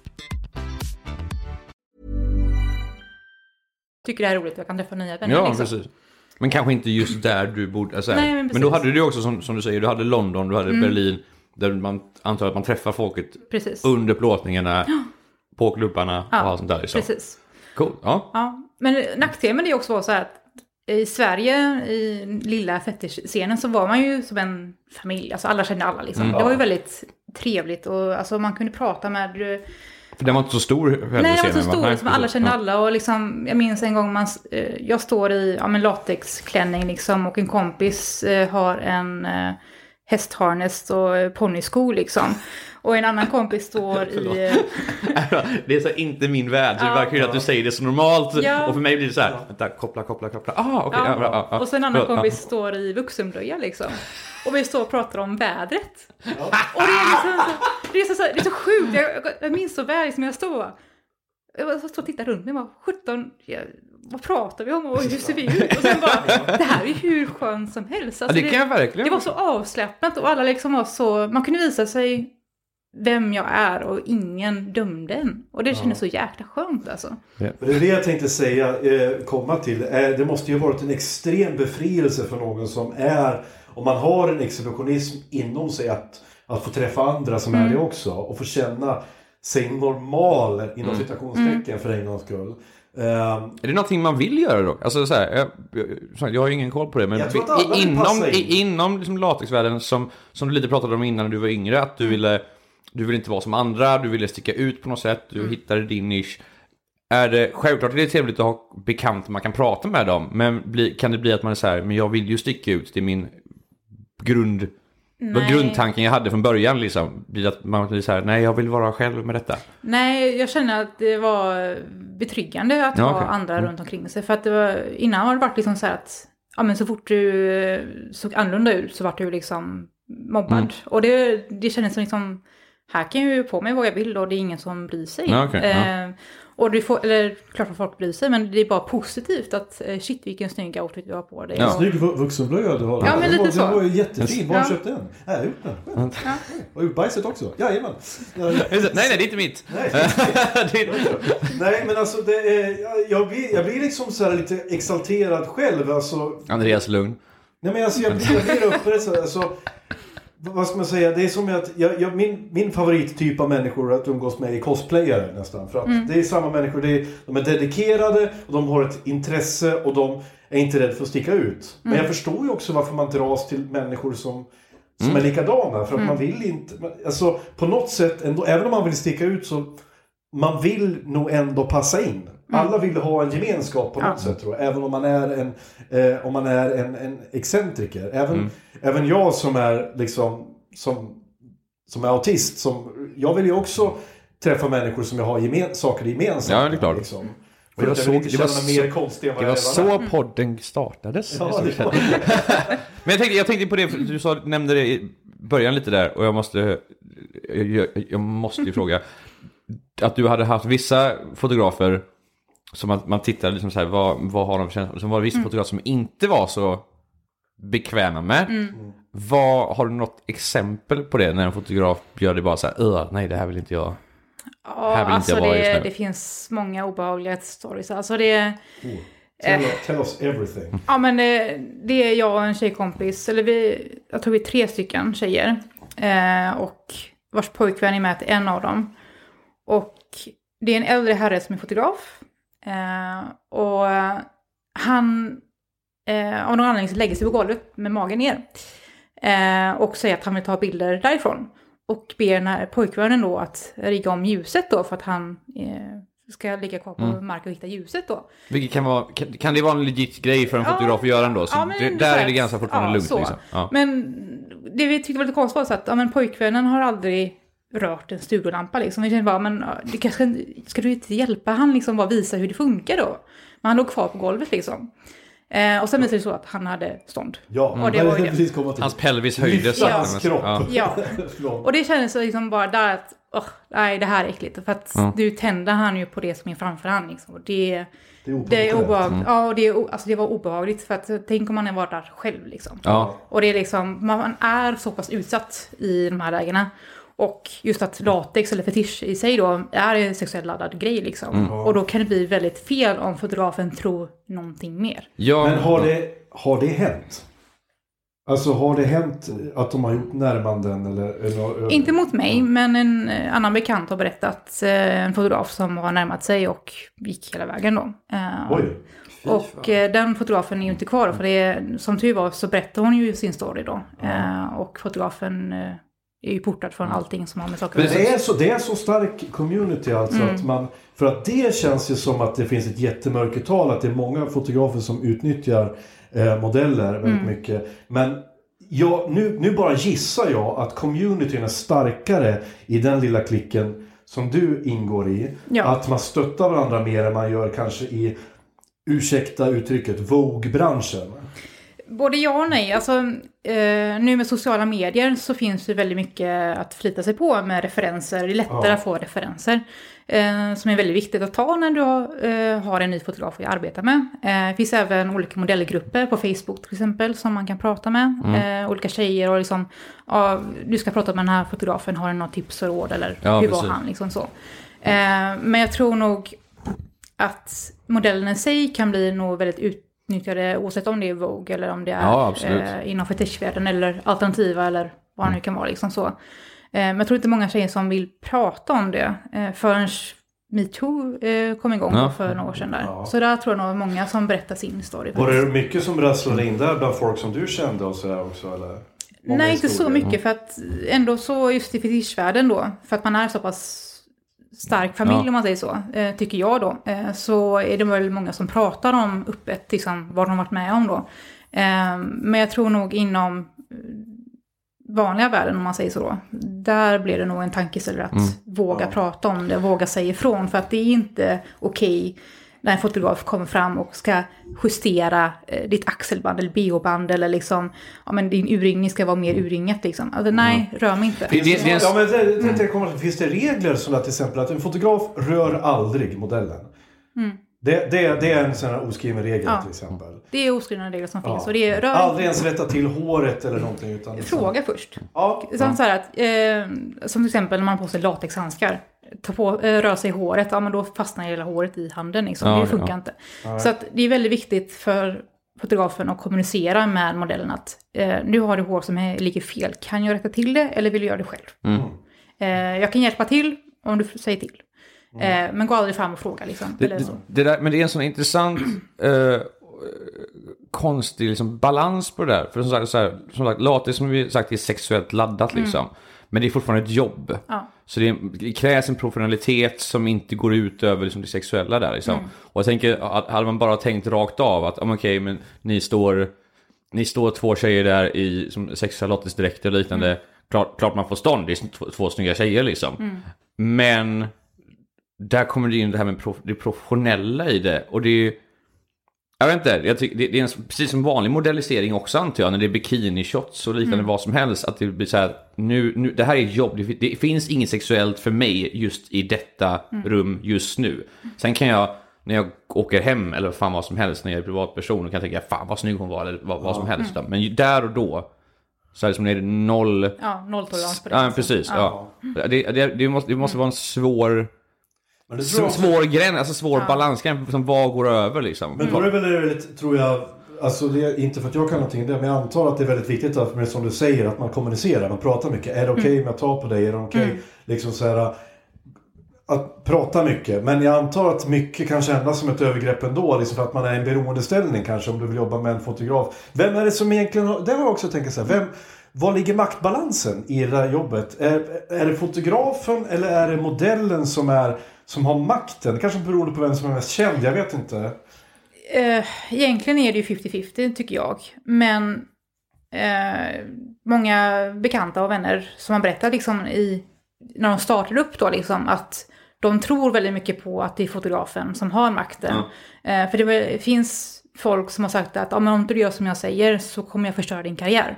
tycker det här är roligt och jag kan träffa nya vänner. Ja, liksom. precis. Men kanske inte just där du bodde. Alltså, Nej, men men, då hade du också som, som du säger, du hade London, du hade Berlin. Där man antar att man träffar folket Precis. under plåtningarna, på klubbarna Ja, och allt sånt där. Liksom. Precis. Cool. Ja. Ja, men nackdelen med det också var så här att i Sverige, i lilla fetischscenen, så var man ju som en familj. Alltså alla kände alla liksom. Det var ju väldigt trevligt och alltså, man kunde prata med... För den var inte så stor heller, Nej, det var scenen, så stor, liksom, alla kände Ja. alla och liksom, jag minns en gång man, eh, jag står i ja, men latexklänning liksom och en kompis eh, har en eh, hästharness och ponnysko liksom. Och en annan kompis står i... Det är så inte min värld. Det verkar ju att du säger det så normalt. Ja. Och för mig blir det så här, vänta, koppla, koppla, koppla. Ah, okej. Ja. ja, ja, ja. Och så en annan Ja, kompis står i vuxenblöja liksom. Och vi står och pratar om vädret. Och det är liksom så, det är så, det är så sjukt. Jag, jag- minns så väl liksom jag stod jag stod och tittade runt mig och bara 17, ja, vad pratar vi om och hur ser vi ut? Och sen bara, det här är ju hur skönt som helst. Alltså, Ja, det kan jag verkligen. det var så avslappnat och alla liksom var så, man kunde visa sig vem jag är och ingen dömde en. Och det kändes så jäkla skönt alltså. Men Det är det jag tänkte säga, eh, komma till. Eh, Det måste ju ha varit en extrem befrielse för någon som är, om man har en exhibitionism inom sig, att, att få träffa andra som är det också. Och få känna sig normal, inom citationstecken, för en gångs skull. Eh, Är det någonting man vill göra då? Alltså så här, jag, jag, jag har ju ingen koll på det, men inom, in. inom liksom latexvärlden som, som du lite pratade om innan när du var yngre, att du ville, du ville inte vara som andra, du ville sticka ut på något sätt, du hittade din nisch. Är det, självklart är det trevligt att ha bekanta man kan prata med dem, men bli, kan det bli att man är så här, men jag vill ju sticka ut, det är min grund... Nej. grundtanken jag hade från början liksom. Blir att man blir så här, nej jag vill vara själv med detta. Nej, jag känner att det var betryggande att Ja, ha okej. andra Mm. runt omkring sig. För att det var, innan har det varit liksom så här att ja, men så fort du eh, såg annorlunda ut så vart du liksom mobbad. Mm. Och det, det kändes som liksom, här kan jag ju på mig vad jag vill och det är ingen som bryr sig. Ja, ja. eh, och du får, eller klart att folk bryr sig, men det är bara positivt att eh, shit vilken snygg outfit du har på dig. Ja. Och- Snygg vu- vuxenblöja du har. Ja, men lite var, så. Den var ju jättefin. Var har Ja. köpt den? Ja, jag har gjort den. Ja. Har du gjort bajset också? Jajamän. Ja, Nej, nej, det är inte mitt. Nej. det men alltså det är, jag- blir, jag blir liksom så här lite exalterad själv. Alltså, Andreas Lugn. Nej men alltså jag blir, jag blir upprörd. Alltså, vad ska man säga? Det är som att jag, jag, min, min favorittyp av människor att umgås med är cosplayare nästan. För att det är samma människor. Det är, de är dedikerade och de har ett intresse och de är inte rädda för att sticka ut. Men jag förstår ju också varför man dras till människor som som är likadana. För att man vill inte... Alltså på något sätt ändå, även om man vill sticka ut så man vill nog ändå passa in. Alla vill ha en gemenskap på något sätt tror jag. Även om man är en, eh, om man är en, en excentriker. Även, även jag som är liksom som, som är autist. Som, jag vill ju också träffa människor som jag har gemen, saker gemensamt Ja, det är klart. Liksom. Och Det var jag så- vill inte det var så- mer konstig än vad Det var så podden startades. Ja, det var Men jag tänkte, jag tänkte på det, du sa, nämnde det i början lite där och jag måste, jag, jag måste ju fråga. Att du hade haft vissa fotografer som man, man tittade liksom så här, vad, vad har de för känslor? Som var det vissa fotografer som inte var så bekväma med. Vad, har du något exempel på det när en fotograf gör det bara så här, "Ugh, nej det här vill inte jag. Ja, Här vill inte alltså jag vara det, just nu. det finns många obehagliga stories. Alltså det, Tell, tell us everything. ja men det, det är jag och en tjejkompis, eller vi, jag tror vi är tre stycken tjejer. Eh, och vars pojkvän är med till en av dem. Och det är en äldre herre som är fotograf. Eh, och han eh, av någon anledning så lägger sig på golvet med magen ner. Eh, och säger att han vill ta bilder därifrån. Och ber den här pojkvännen då att rigga om ljuset då för att han eh, ska ligga kvar på Mm. marken och hitta ljuset då. Vilket kan vara, kan, kan det vara en legit grej för en Ja, fotograf att göra ändå? Så ja, men det, där är det ganska fortfarande Ja, lugnt så. liksom. Ja. Men det vi tyckte var lite konstigt var så att ja, men pojkvännen har aldrig rört en studiolampa liksom. Vi kände bara, men det kanske, ska du inte hjälpa han liksom bara visa hur det funkar då? Men han låg kvar på golvet liksom. Eh, och sen visade det så att han hade stånd. Ja, Och det var ju det. precis komma till. Hans pelvis höjdes. Kropp. Ja. Ja. Från- Och det kändes så liksom bara där att, åh, nej det här är äckligt. För att Ja. nu tänder han ju på det som är framför han liksom. Det, Det är det är obehagligt. Ja, och det, är, alltså, det var obehagligt. För att tänk om man är varit där själv liksom. Ja. Och det är liksom, man är så pass utsatt i de här lägena. Och just att latex eller fetisch i sig då är en sexuellt laddad grej liksom. Och då kan det bli väldigt fel om fotografen tror någonting mer. Ja, Men har det, har det hänt? Alltså har det hänt att de har gjort närmanden eller? eller Inte mot mig, men en eh, annan bekant har berättat eh, en fotograf som har närmat sig och gick hela vägen då. Eh, Oj. Och eh, den fotografen är ju inte kvar då, för det är, som tur var så berättar hon ju sin story då. Eh, och fotografen eh, är ju portad från allting som har med saker Men att det göra. är så, det är så stark community alltså Mm. att man... För att det känns ju som att det finns ett jättemörkertal. Att det är många fotografer som utnyttjar eh, modeller väldigt Mm. mycket. Men jag, nu, nu bara gissar jag att communityn är starkare i den lilla klicken som du ingår i. Ja. Att man stöttar varandra mer än man gör kanske i, ursäkta uttrycket, Vogue-branschen. Både ja och nej. Alltså, eh, nu med sociala medier så finns det väldigt mycket att förlita sig på med referenser. Det är lättare Ja. att få referenser. Eh, som är väldigt viktigt att ta när du har, eh, har en ny fotograf att arbeta med. Eh, det finns även olika modellgrupper på Facebook till exempel som man kan prata med. Mm. Eh, olika tjejer och liksom, ja, du ska prata med den här fotografen, har du några tips och råd eller Ja, hur precis. var han? Liksom så. Eh, men jag tror nog att modellen i sig kan bli nog väldigt utnyttjade oavsett om det är Vogue eller om det är Ja, eh, inom fetischvärlden eller alternativa eller vad det nu kan vara. Liksom så. Eh, men jag tror inte många tjejer som vill prata om det eh, förrän metoo eh, kom igång Ja. för några år sedan där. Ja. Så där tror jag nog många som berättar sin story. Var det mycket som rasslade in där bland folk som du kände och sådär också eller? Många Nej, inte så historier. mycket för att ändå så just i fetischvärlden då, för att man är så pass stark familj Ja. om man säger så, eh, tycker jag då, eh, så är det väl många som pratar om öppet liksom, vad de har varit med om då. Eh, men jag tror nog inom vanliga världen, om man säger så då, där blir det nog en tankeställare att Mm. våga prata om det, våga säga ifrån. För att det är inte okej när en fotograf kommer fram och ska justera eh, ditt axelband eller BH-band eller liksom, ja men din urringning ska vara mer urringat liksom. Alltså nej, rör mig inte. Det, det, det är en, Ja, men det, det, tänkte jag komma till. Finns det regler som att till exempel att en fotograf rör aldrig modellen? Det, det, det är en sån här oskriven regel Mm. Ja. till exempel. Det är oskrivna regler som finns. Ja. Och det är, rör Aldrig ens rätta till håret eller någonting. Utan liksom- Fråga först. Ja, Sen så här att, eh, som till exempel när man har på sig latexhandskar. Ta på, eh, rör sig i håret, ja men då fastnar hela håret i handen liksom. Ja, det ja. funkar inte. Så att det är väldigt viktigt för fotografen att kommunicera med modellen att eh, nu har du hår som är, ligger fel. Kan jag rätta till det eller vill du göra det själv? Mm. Eh, jag kan hjälpa till om du säger till. Eh, men gå aldrig fram och fråga liksom. det, eller det, så. det där, men det är en sån intressant eh, konstig liksom, balans på det där. För som sagt, så här, som sagt latex som vi sagt är sexuellt laddat liksom. Men det är fortfarande ett jobb. Mm. Ja. Så det, det krävs en professionalitet som inte går ut över liksom, det sexuella där. Liksom. Mm. Och jag tänker, att hade man bara tänkt rakt av att, okej, men ni står, ni står två tjejer där i latexdräkter och liknande. Mm. Klart, klart man får stånd, det är två, två snygga tjejer liksom. Men där kommer det in det här med prof, det professionella i det. Och det är. Jag vet inte, jag tycker, det, det är en, precis som vanlig modellisering också antar jag, när det är bikini-shots och liknande vad som helst. Att det blir så här, nu, nu, det här är ett jobb, det, det finns inget sexuellt för mig just i detta rum just nu. Sen kan jag, när jag åker hem eller fan vad som helst, när jag är privatperson, och kan tänka fan vad snygg hon var eller vad, vad som helst. då. Men där och då, så är det som är det noll... Ja, nolltolerans på det. Ja, precis. Ja. Det, det, det, måste, det måste vara en svår... men det tror jag Svår gräns, alltså svår balansgräns, som vad går över liksom. Men då är det väl väldigt, tror jag, alltså det är inte för att jag kan någonting det, men jag antar att det är väldigt viktigt att, men som du säger, att man kommunicerar, man pratar mycket. Är det okej om jag tar på dig? Är det okej? Liksom så här, att prata mycket. Men jag antar att mycket kan kännas som ett övergrepp ändå, liksom för att man är i en beroendeställning kanske om du vill jobba med en fotograf. Vem är det som egentligen har, det har jag också tänkt så här, vem, var ligger maktbalansen i det här jobbet? Är, är det fotografen eller är det modellen som, är, som har makten? Kanske beroende på vem som är mest känd, jag vet inte. Eh, egentligen är det ju 50-50 tycker jag. Men eh, många bekanta och vänner som har berättat liksom i, när de startar upp då liksom att de tror väldigt mycket på att det är fotografen som har makten. Eh, för det finns folk som har sagt att "Ja, men om inte du gör som jag säger så kommer jag förstöra din karriär.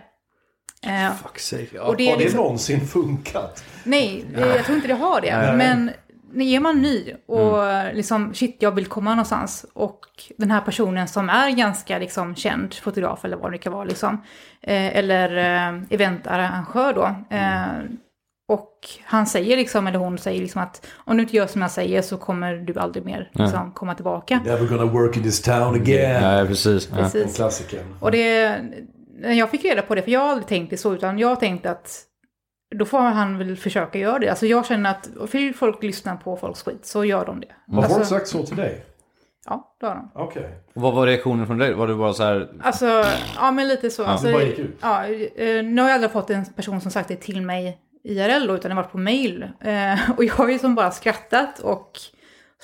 Eh, Fuck sake. Ja, Och det har det liksom- någonsin funkat? Nej, det, jag tror inte det har det. Men när är man ny och liksom shit, jag vill komma någonstans. Och den här personen som är ganska liksom känd fotograf eller vad det kan vara liksom. Eh, eller eh, eventarrangör då. Eh, och han säger liksom, eller hon säger liksom att om du inte gör som jag säger så kommer du aldrig mer liksom, komma tillbaka. Never gonna work in this town again. Ja, precis. Ja. En Precis. klassiker. Och det, när jag fick reda på det, för jag har aldrig tänkt det så, utan jag tänkte att då får han väl försöka göra det. Alltså jag känner att vill folk lyssna på folks skit så gör de det. Har alltså, folk sagt så till dig? Ja, det har de. Okej. Och Vad var reaktionen från dig? Var det bara så här... Alltså, ja men lite så. alltså, det bara gick ut. Ja, eh, nu har jag aldrig fått en person som sagt det till mig IRL då, utan det har varit på mail. Eh, och jag har ju som bara skrattat och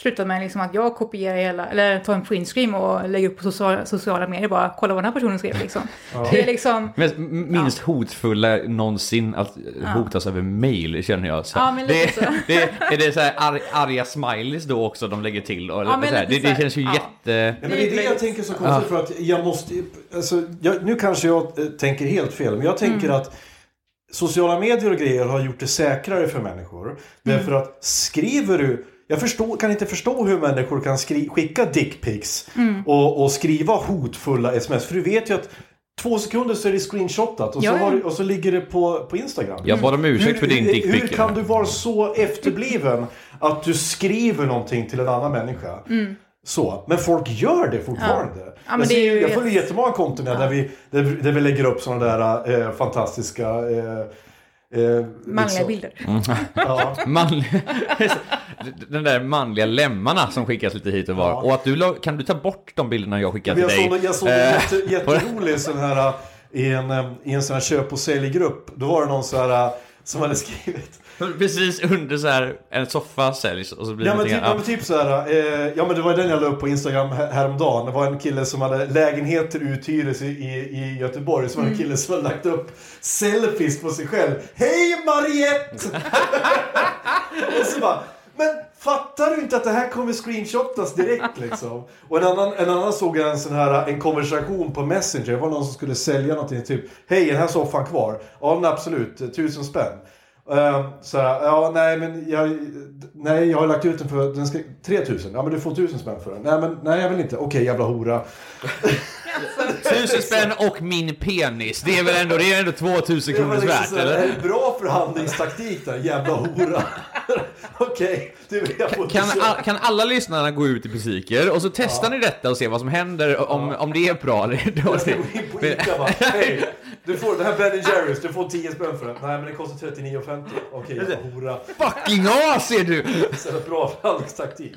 slutat med liksom att jag kopierar hela, eller tar en printscreen och lägger upp på sociala, sociala medier bara, kolla vad den här personen skrev liksom. Det är liksom, minst hotfulla någonsin att hotas över mail känner jag. Så. Ja, men lite det, så. det, är det så här ar, arga smileys då också de lägger till? Och, Ja, men så här, det, det känns ju ja. jätte... Ja, men det är det jag tänker så konstigt för att jag måste... Alltså, jag, nu kanske jag eh, tänker helt fel, men jag tänker Mm. att sociala medier och grejer har gjort det säkrare för människor. Mm. Därför att skriver du... Jag förstår, kan inte förstå hur människor kan skri, skicka dickpics Mm. och, och skriva hotfulla sms. För du vet ju att två sekunder så är det screenshotat och, Ja, så, ja. har, och så ligger det på, på Instagram. Jag bad om ursäkt för din Hur dickpic. kan du vara så efterbliven att du skriver någonting till en annan människa? Så. Men folk gör det fortfarande. Mm. Ja, men jag, ser, ju jag följer jättemånga konton där, vi, där, vi- där vi lägger upp sådana där eh, fantastiska... Eh, eh, manliga liksom- bilder. Ja. Man, den där manliga lemmarna som skickas lite hit och var. Och att du kan du ta bort de bilderna jag skickar till jag dig? såg, jag såg en Eh, jätte, jätterolig sån här i en, eh, i en sån här köp och säljgrupp. Då var det någon så här som hade skrivit. Precis under så här en soffa säljs och så blir det Ja men, typ, ja men typ så här, eh, ja men det var den jag la upp på Instagram här- häromdagen. Det var en kille som hade lägenhet till uthyres i, i, i Göteborg. Så var det en kille som hade lagt upp selfies på sig själv. Hej Mariette! och så bara, men fattar du inte att det här kommer screenshotas direkt liksom? Och en annan, en annan såg jag en sån här, en konversation på Messenger. Det var någon som skulle sälja någonting, typ, hej är den här soffan kvar? Ja men absolut, tusen spänn. Uh, så här, ja nej men jag, nej jag har lagt ut den för, den ska, 3000, ja men du får 1000 spänn för den. Nej men nej jag vill inte, okej jävla hora. Tusen spänn och min penis. Det är väl ändå, det är ändå 2000 Det var kronor liksom värt det är bra förhandlingstaktik där, jävla hora. okej, du jag får Kan, inte all, kan alla lyssnarna gå ut i butiker och så testar ni detta och se vad som händer om, om det är bra eller Jag ska gå dåligt. in på Ica bara, hej, du får den här Ben Jerrys, du får 10 spänn för den. Nej men det kostar 39,50. Okej jävla hora. Fucking as är du! Så bra förhandlingstaktik.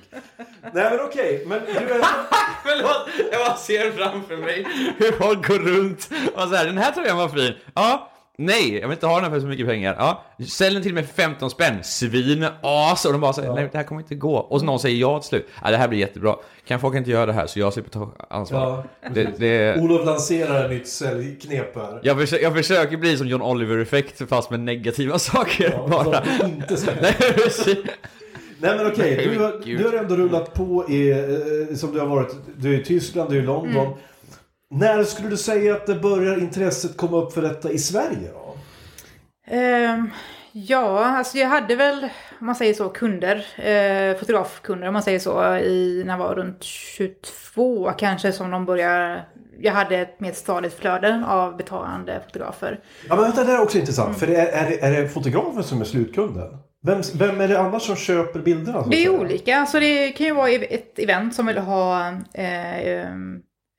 Nej men okej, men du är... Förlåt, jag bara ser framför mig hur folk går runt och så här, den här tröjan var fin. Ja, nej, jag vill inte ha den här för så mycket pengar. Ja, sälj den till mig för 15 spänn. Svin, as. Och de bara säger, nej det här kommer inte gå. Och så någon säger ja till slut. Ja, det här blir jättebra. Kan folk inte göra det här så jag slipper ta ansvar. Ja. Det, det, Olof lanserar ett nytt säljknep här. jag, försöker, jag försöker bli som John Oliver-effekt fast med negativa saker Ja, bara. inte Nej. Nej men okej, Nej, du, du har ändå rullat på i, eh, som du har varit, du är i Tyskland, du är i London. Mm. När skulle du säga att det börjar intresset komma upp för detta i Sverige då? Ehm, ja, alltså jag hade väl, om man säger så, kunder, eh, fotografkunder om man säger så, i, när jag var runt 22 kanske som de började, jag hade ett mer stadigt flöde av betalande fotografer. Ja men vänta, det är också Mm. intressant. För det är, är, det, är det fotografen som är slutkunden? Vem, vem är det annars som köper bilderna? så att Det är olika, alltså det kan ju vara ett event som vill ha eh,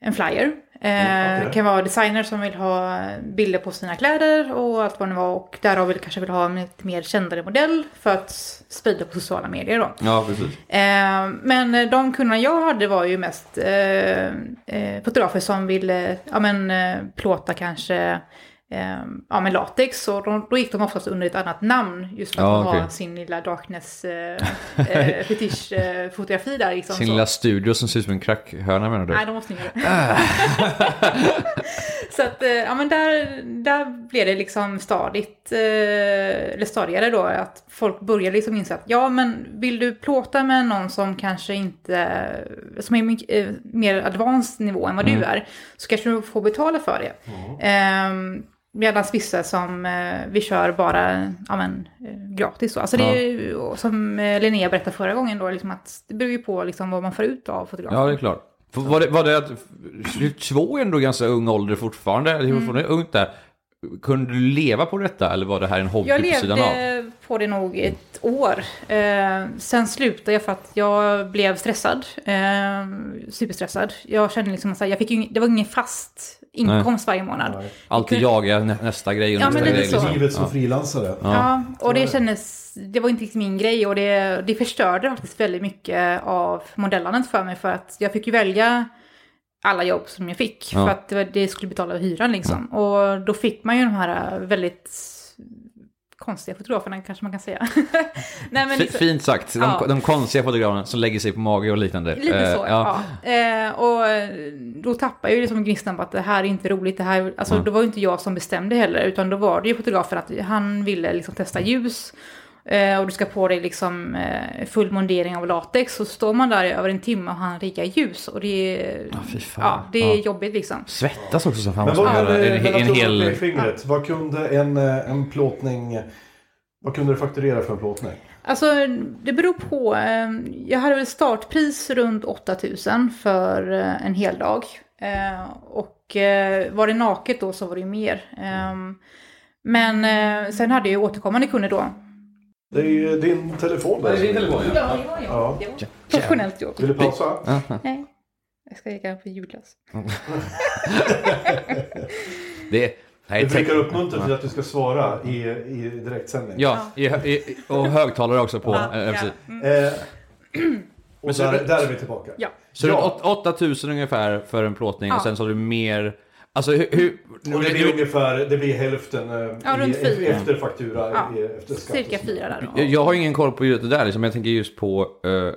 en flyer. Eh, Mm, kan vara designer som vill ha bilder på sina kläder och allt vad det var. Och därav vill kanske vill ha en lite mer kändare modell för att sprida på sociala medier då. Ja, precis. Eh, men de kunderna jag hade var ju mest eh, eh, fotografer som ville ja, men, plåta kanske ja, med latex. Och då, då gick de oftast under ett annat namn just för att Ja, de okej. har sin lilla darkness eh, eh, där. Liksom, Sin så. lilla studio som ser ut som en krackhörna menar du? Nej, de var snyggare. så att, eh, ja men där, där blev det liksom stadigt, eh, eller stadigare då, att folk började liksom inse att ja men vill du plåta med någon som kanske inte, som är mycket, eh, mer advanced nivå än vad du är, så kanske du får betala för det. Mm. Medan vissa som eh, vi kör bara ja, men, eh, gratis. Då. Alltså det är ju, som eh, Linnea berättade förra gången då, liksom att det beror ju på liksom, vad man får ut av fotografen. Ja, det är klart. För Var det, var det att 22 är ändå ganska ung ålder fortfarande? Det är Mm. fortfarande ungt där. Kunde du leva på detta eller var det här en hobby Jag på sidan av? levde på det nog ett år. Eh, sen slutade jag för att jag blev stressad. Eh, superstressad. Jag kände liksom att jag fick ju, det var ingen fast inkomst varje månad. Alltid jaga nä, nästa grej och Ja, nästa men grej. så. Liksom. Livet som Ja. frilansare. Ja, och det kändes, det var inte riktigt min grej och det, det förstörde faktiskt väldigt mycket av modellandet för mig för att jag fick ju välja alla jobb som jag fick Ja. för att det skulle betala hyran liksom. Och då fick man ju de här väldigt konstiga fotograferna kanske man kan säga. Nej, men liksom- Fint sagt. De, Ja. de konstiga fotograferna som lägger sig på mage och liknande. Lite Eh, så, ja. Eh, och eh, då tappar ju liksom gnistan på att det här är inte roligt. Det här, alltså, Mm. Då var ju inte jag som bestämde heller, utan då var det ju fotografen att han ville liksom testa ljus. Eh, och du ska på dig liksom eh, full mundering av latex. Så står man där i över en timme och han riggar ljus. Och det är, fan. ja, det är Ja. jobbigt liksom. Svettas också som fan. Men vad kunde. En, en och hel... pekfingret, vad kunde en, eh, en plåtning, vad kunde du fakturera för en plåtning? Alltså det beror på. eh, Jag hade väl startpris runt 8000 för eh, en hel dag. Eh, Och eh, var det naket då så var det ju mer. Eh, Men eh, sen hade jag ju återkommande kunder då. Det är ju din telefon där. telefon, Ja, ja, ja. Ja. Det var professionellt gjort. Vill du pausa? Nej, jag ska lägga på ljudlös. Det, nej, Du brukar uppmuntra till att du ska svara i, i direktsändning. Ja, i, i, och högtalare också på. Ja, eh, ja. precis. Eh, och så där, det- där är vi tillbaka. Ja. Så Ja. det är åt- 8000 ungefär för en plåtning och Ja. sen så har du mer Alltså hur... hur Och det blir ungefär det blir hälften eh, Ja, runt fyra. efter faktura, Ja, efter skatt. Cirka fyra där. jag, jag har ingen koll på just det där, liksom. jag tänker just på... eh,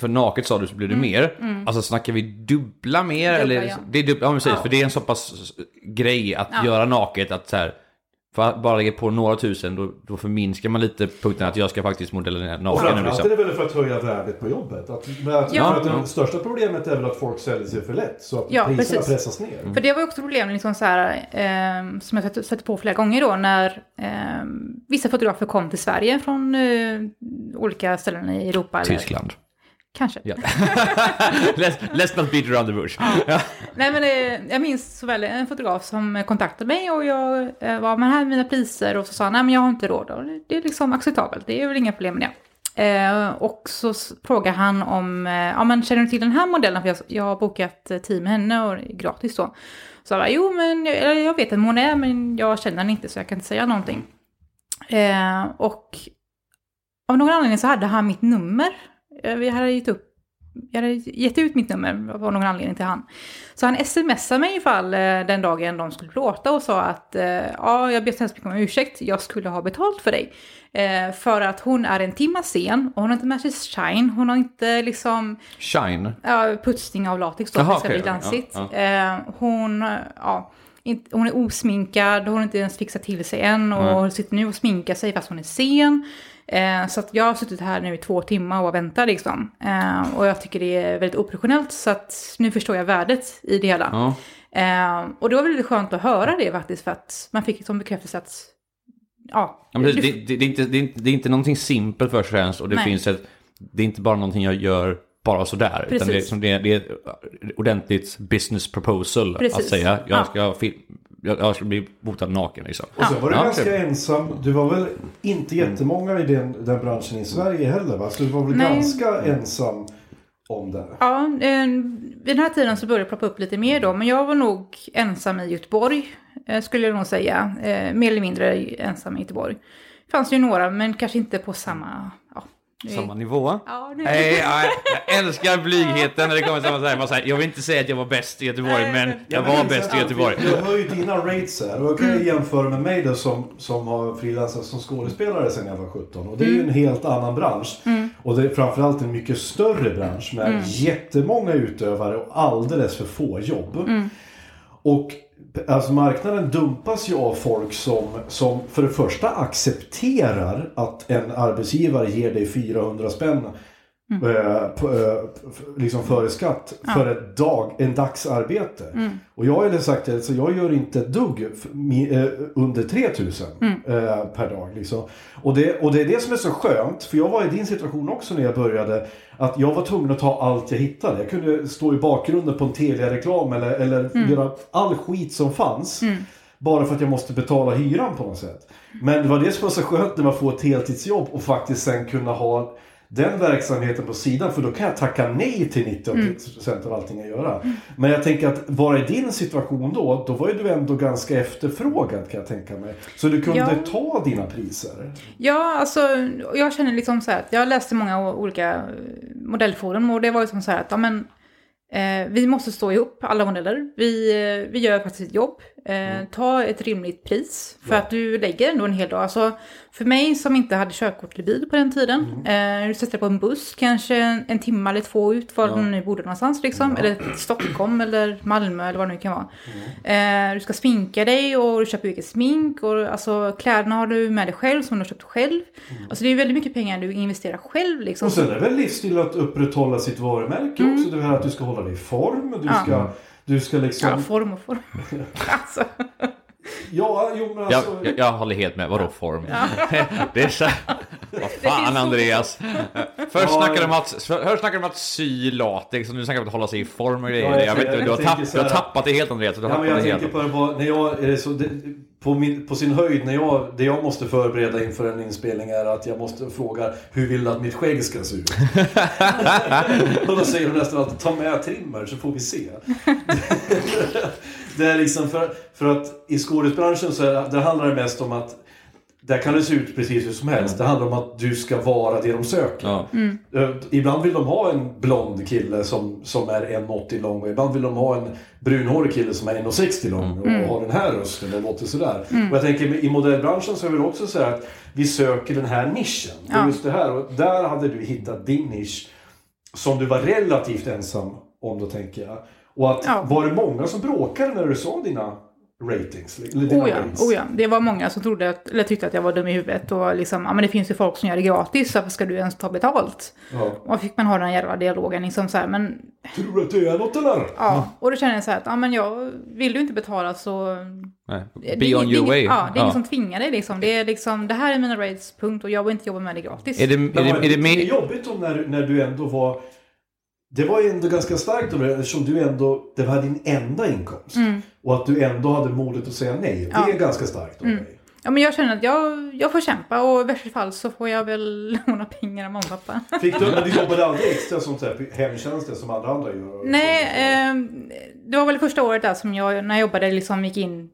för naket sa du så blir det mer. Alltså snackar vi dubbla mer? Mm, Dubbla, eller, ja. Det är dubbla, ja, precis, Ja. för det är en så pass grej att Ja. göra naket att så här... För att bara lägga på några tusen, då, då förminskar man lite punkten att jag ska faktiskt modellera Och naken. nu, framförallt är Liksom. det väl för att höja värdet på jobbet. Att, men att, Ja. att det största problemet är väl att folk säljer sig för lätt. Så att Ja, priserna precis. pressas ner. För det var ju också problem liksom så här, eh, som jag sett- sett på flera gånger då när eh, vissa fotografer kom till Sverige från eh, olika ställen i Europa. Eller, Tyskland. Kanske. Ja. let's, let's not beat around the bush. Ja. Nej men eh, jag minns så väl en fotograf som kontaktade mig och jag eh, var med här med mina priser och så sa han, nej men jag har inte råd. Och det är liksom acceptabelt, det är väl inga problem med det. Eh, och så frågar han om, eh, ja men känner du till den här modellen? För jag, jag har bokat eh, tid med henne och det gratis då. Så jag bara, jo men jag, jag vet vem hon är men jag känner henne inte så jag kan inte säga någonting. Eh, och av någon anledning så hade han mitt nummer. Eh, Vi hade gett upp jag hade gett ut mitt nummer av någon anledning till han. Så han smsade mig ifall eh, den dagen de skulle plåta och sa att eh, ja, jag ber så hemskt mycket om ursäkt, jag skulle ha betalt för dig. Eh, för att hon är en timma sen och hon har inte med sig shine, hon har inte liksom Shine. ja, putsning av latex då, det ska okej, bli glansigt. ja, Eh, hon, eh, ja, hon är osminkad, hon har inte ens fixat till sig än och sitter nu och sminkar sig fast hon är sen. Eh, så att jag har suttit här nu i två timmar och väntat liksom. Eh, och jag tycker det är väldigt oprofessionellt så att nu förstår jag värdet i det hela. Ja. Eh, och det var väldigt skönt att höra det faktiskt för att man fick liksom bekräftelse att ja, Ja, det, det, det, är inte, det, är inte, det är inte någonting simpelt först och främst och det Nej. finns ett... Det är inte bara någonting jag gör bara sådär. Utan det, är, Precis. liksom- det, är, det är ordentligt business proposal att Precis. säga. Jag Ja. ska, jag, jag ska bli botad naken liksom. Och sen var du Ja, ganska ensam. Du var väl inte jättemånga i den, den branschen i Sverige heller va? Så du var väl Nej. ganska ensam om det. Ja, eh, vid den här tiden så började det ploppa upp lite mer då, men jag var nog ensam i Göteborg, eh, skulle jag nog säga. Eh, mer eller mindre ensam i Göteborg. Det fanns ju några, men kanske inte på samma... Ja, Samma nivå. Ja, nu... Nej, nej, jag älskar blygheten när det kommer samma sak. Man säger, Jag vill inte säga att jag var bäst i Göteborg, men jag var bäst i Göteborg. Jag hör ju dina rates här. Och jag kan ju jämföra med mig då som, som har frilansat som skådespelare sedan jag var 17. Och det är ju en helt annan bransch. Och det är framförallt en mycket större bransch med jättemånga utövare och alldeles för få jobb. Och alltså marknaden dumpas ju av folk som, som för det första accepterar att en arbetsgivare ger dig 400 spänn eh, på, eh, f- liksom före skatt för ett dag, en dagsarbete. Och jag har ju sagt det, så jag gör inte ett dugg eh, under 3000 eh, per dag. Liksom. Och, det, och det är det som är så skönt, för jag var i din situation också när jag började, att jag var tvungen att ta allt jag hittade. Jag kunde stå i bakgrunden på en Telia-reklam eller, eller göra all skit som fanns. Bara för att jag måste betala hyran på något sätt. Men det var det som var så skönt när man får ett heltidsjobb och faktiskt sen kunna ha den verksamheten på sidan. För då kan jag tacka nej till 90% av allting jag gör. Men jag tänker att vara i din situation då, då var ju du ändå ganska efterfrågad kan jag tänka mig. Så du kunde Ja. ta dina priser. Ja, alltså jag känner liksom så här att jag läste många olika modellforum och det var ju som så här att ja, men, eh, vi måste stå ihop, alla modeller. Vi, eh, vi gör faktiskt ett jobb. Eh, Ta ett rimligt pris för att du lägger ändå en hel dag. Alltså, för mig som inte hade körkort eller bil på den tiden, eh, du sätter på en buss kanske en, timme eller två ut var du nu bodde någonstans liksom. Eller till Stockholm eller Malmö eller vad det nu kan vara. Eh, du ska sminka dig och du köper eget smink och alltså kläderna har du med dig själv som du har köpt själv. Alltså det är väldigt mycket pengar du investerar själv liksom. Och sen är det väl livsstil att upprätthålla sitt varumärke också. Det här att du ska hålla dig i form. Du ska, du ska liksom... Ja, form och form. alltså. Ja, jo men Jag, alltså... jag, jag håller helt med. Vadå form? det är så... Vad fan Andreas? Först Ja, snackade de ja. om att, först snackade de om att sy latex och nu snackar de om att hålla sig i form och grejer. Ja, jag jag vet inte, du, har jag tapp, du har tappat det helt Andreas. Du har Ja, men jag tänker helt. på det bara, när jag, så, det, på, min, på sin höjd, när jag, det jag måste förbereda inför en inspelning är att jag måste fråga hur vill du att mitt skägg ska se ut? och då säger de nästan alltid ta med trimmer så får vi se. det är liksom för, för att i skådespelarbranschen så är, det- handlar det mest om att där kan det se ut precis hur som helst. Det handlar om att du ska vara det de söker. Ja. Eh, Ibland vill de ha en blond kille som, som är 1,80 lång och ibland vill de ha en brunhårig kille som är 1,60 lång och har den här rösten och låter sådär. Och jag tänker i modellbranschen så är det också så här att vi söker den här nischen. Det är Ja. just det här och där hade du hittat din nisch som du var relativt ensam om då tänker jag. Och att Ja. var det många som bråkade när du sa dina ratings? Eller dina Oh ja, oh ja, det var många som trodde att, eller tyckte att jag var dum i huvudet och liksom, ja men det finns ju folk som gör det gratis, varför ska du ens ta betalt? Ja. Och fick man ha den jävla dialogen liksom så här, men Tror du att du är något eller? ja, och då känner jag så här att, ja men jag vill du inte betala så... Nej. det är Be on ing- det är your ing- way. Ja, det är ingen som tvingar dig liksom. Det är liksom, det här är mina rates, punkt, och jag vill inte jobba med det gratis. Är det, är det, var är det inte mer... jobbigt om när, när du ändå var... Det var ju ändå ganska starkt av dig eftersom du ändå... Det var din enda inkomst. Och att du ändå hade modet att säga nej. Det Ja. är ganska starkt av dig. Ja men jag känner att jag, jag får kämpa och i värsta fall så får jag väl låna pengar av mamma och pappa. Fick du, men du jobbade aldrig extra som hemtjänsten som alla andra gör? Nej, eh, det var väl första året där som jag, när jag jobbade, liksom gick in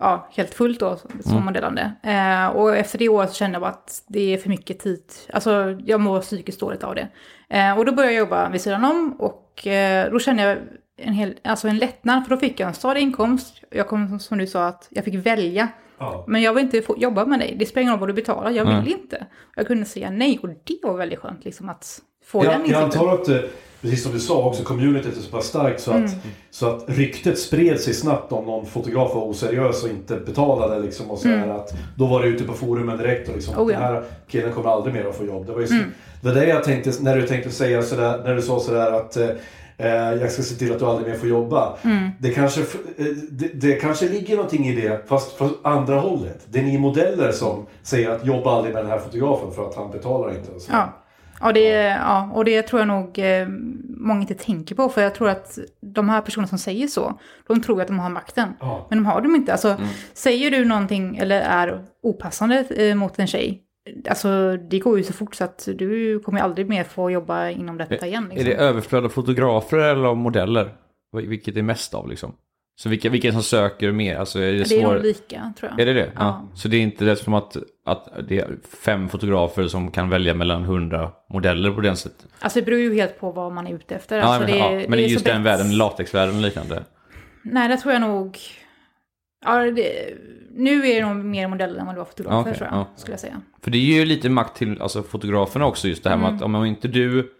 ja, helt fullt då som modellande. Eh, och efter det året så kände jag bara att det är för mycket tid. Alltså jag mår psykiskt dåligt av det. Eh, och då började jag jobba vid sidan om och eh, då kände jag en, hel, alltså en lättnad för då fick jag en stadig inkomst. Jag kom som du sa att jag fick välja. Ja. Men jag vill inte få jobba med dig. Det spelar ingen roll vad du betalar. Jag vill inte. Jag kunde säga nej och det var väldigt skönt liksom att få den Jag, jag insikten. antar att, eh, precis som du sa också, communityt är så pass starkt så att, Mm. så att ryktet spred sig snabbt om någon fotograf var oseriös och inte betalade. Liksom, och så här, att, då var det ute på forumen direkt och liksom, Mm. Oh, ja. Mm. den här killen kommer aldrig mer att få jobb. Det var, ju, det var det jag tänkte när du tänkte säga sådär, när du sa sådär att eh, eh, jag ska se till att du aldrig mer får jobba. Mm. Det, kanske, eh, det, det kanske ligger någonting i det, fast från andra hållet. Det är ni modeller som säger att jobba aldrig med den här fotografen för att han betalar inte. Och så. Ja. Ja, det, ja, och det tror jag nog eh, många inte tänker på. För jag tror att de här personerna som säger så, de tror att de har makten. Ja. Men de har de inte. Alltså, Mm. säger du någonting eller är opassande eh, mot en tjej, alltså det går ju så fort så att du kommer aldrig mer få jobba inom detta igen. Är Liksom. det överflöd av fotografer eller av modeller? Vil- Vilket är mest av liksom? Så vilka, vilka som söker mer? Alltså är det, det är nog lika, tror jag. Är det det? Ja. Ja. Så det är inte det som att, att det är fem fotografer som kan välja mellan hundra modeller på den sättet? Alltså det beror ju helt på vad man är ute efter. Ja, Alltså, men, det, ja, men det är just den världen, latexvärlden och liknande. Nej, det tror jag nog... Ja, det, nu är det nog mer modeller än vad det var fotografer, Okej, tror jag, ja. skulle jag säga. För det ger ju lite makt till alltså, fotograferna också, just det här med Mm. att om inte du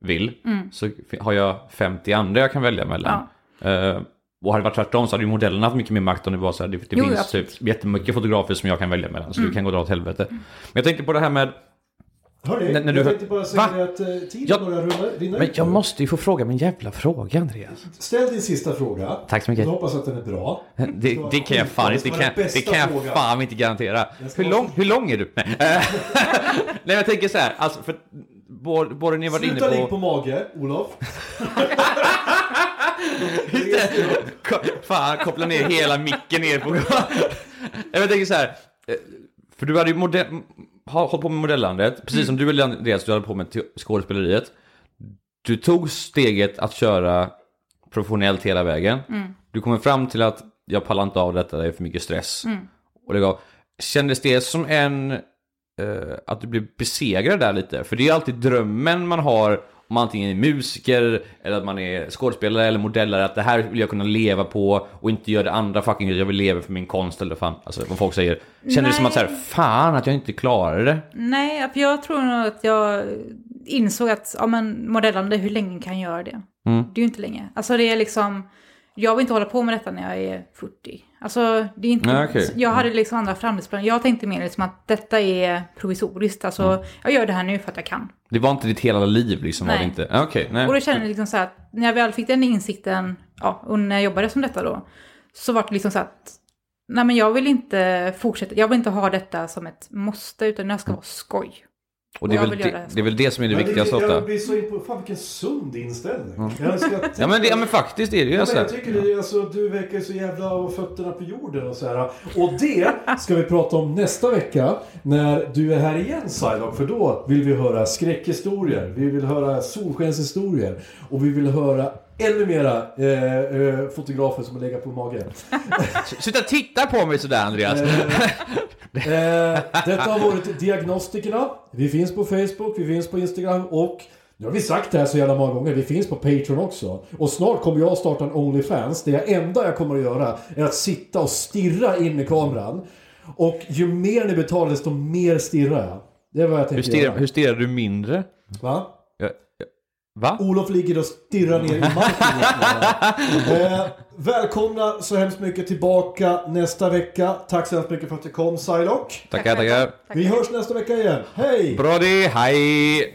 vill så har jag 50 andra jag kan välja mellan. Eh, och hade det varit tvärtom så hade ju modellerna haft mycket mer makt om det var så här, det, det Jo, finns absolut. typ jättemycket fotografer som jag kan välja mellan, Mm. så du kan gå och dra åt helvete. Men jag tänkte på det här med, Hörni, När- när du jag tänkte bara säga Va? att eh, tiden Jag- börjar rulla, rinna men ut. jag måste ju få fråga min jävla fråga Andreas. Ställ din sista fråga. Tack så mycket. Jag hoppas att den är bra. Det, det kan jag fan Det inte, det kan, det kan jag fan inte garantera. Hur lång, hur lång är du? Nej, Nej jag tänker så här, alltså för både, både ni varit inne Sluta ligg på... på mage, Olof. Fan, koppla ner hela micken ner på... jag tänker så här, eh, för du hade ju modell, har hållit på med modellandet, precis som du eller Andreas, du hade på med skådespeleriet. Du tog steget att köra professionellt hela vägen. Du kommer fram till att jag pallar inte av detta, det är för mycket stress. Och det gav, kändes det som en, eh, att du blev besegrad där lite? För det är alltid drömmen man har om man antingen är musiker, eller att man är skådespelare eller modellare, att det här vill jag kunna leva på och inte göra det andra fucking jag vill leva för min konst eller fan, alltså vad folk säger. Kändes det som att så här, fan att jag inte klarade det? Nej, för jag tror nog att jag insåg att ja, men modellande, hur länge kan jag göra det? Mm. Det är ju inte länge. Alltså det är liksom, jag vill inte hålla på med detta när jag är 40. Alltså det är inte, Nej, okej. jag hade liksom andra framtidsplaner. Jag tänkte mer liksom att detta är provisoriskt. Alltså Mm. jag gör det här nu för att jag kan. Det var inte ditt hela liv liksom? Var det Nej. inte? Okej, nej. Och då kände jag liksom så här att när jag väl fick den insikten, ja, och när jag jobbade som detta då, så var det liksom så att, nej men jag vill inte fortsätta, jag vill inte ha detta som ett måste, utan det ska vara skoj. Och det är, jag väl det, det det är väl det som är det Men viktigaste Jag ofta. blir så in på, fan vilken sund inställning. Jag att... Ja men, det, ja men faktiskt är det ju Ja, jag tycker det är alltså, du verkar så jävla av fötterna på jorden och så här. Och det ska vi prata om nästa vecka när du är här igen Psylocke. För då vill vi höra skräckhistorier, vi vill höra solskenshistorier och vi vill höra ännu mera eh, eh, fotografer som har legat på mage. Sluta titta på mig sådär Andreas. Eh, detta har varit Diagnostikerna. Vi finns på Facebook, vi finns på Instagram och nu har vi sagt det här så jävla många gånger, vi finns på Patreon också. Och snart kommer jag starta en Onlyfans. Det enda jag kommer att göra är att sitta och stirra in i kameran. Och ju mer ni betalar desto mer stirrar jag. Det är vad jag Hur, tänkte stirrar, göra. hur stirrar du mindre? Va? Va? Olof ligger och stirrar ner i marken eh, Välkomna så hemskt mycket tillbaka nästa vecka. Tack så hemskt mycket för att du kom Psylocke. Tackar, tackar. Vi hörs nästa vecka igen. Hej! Brody, hej!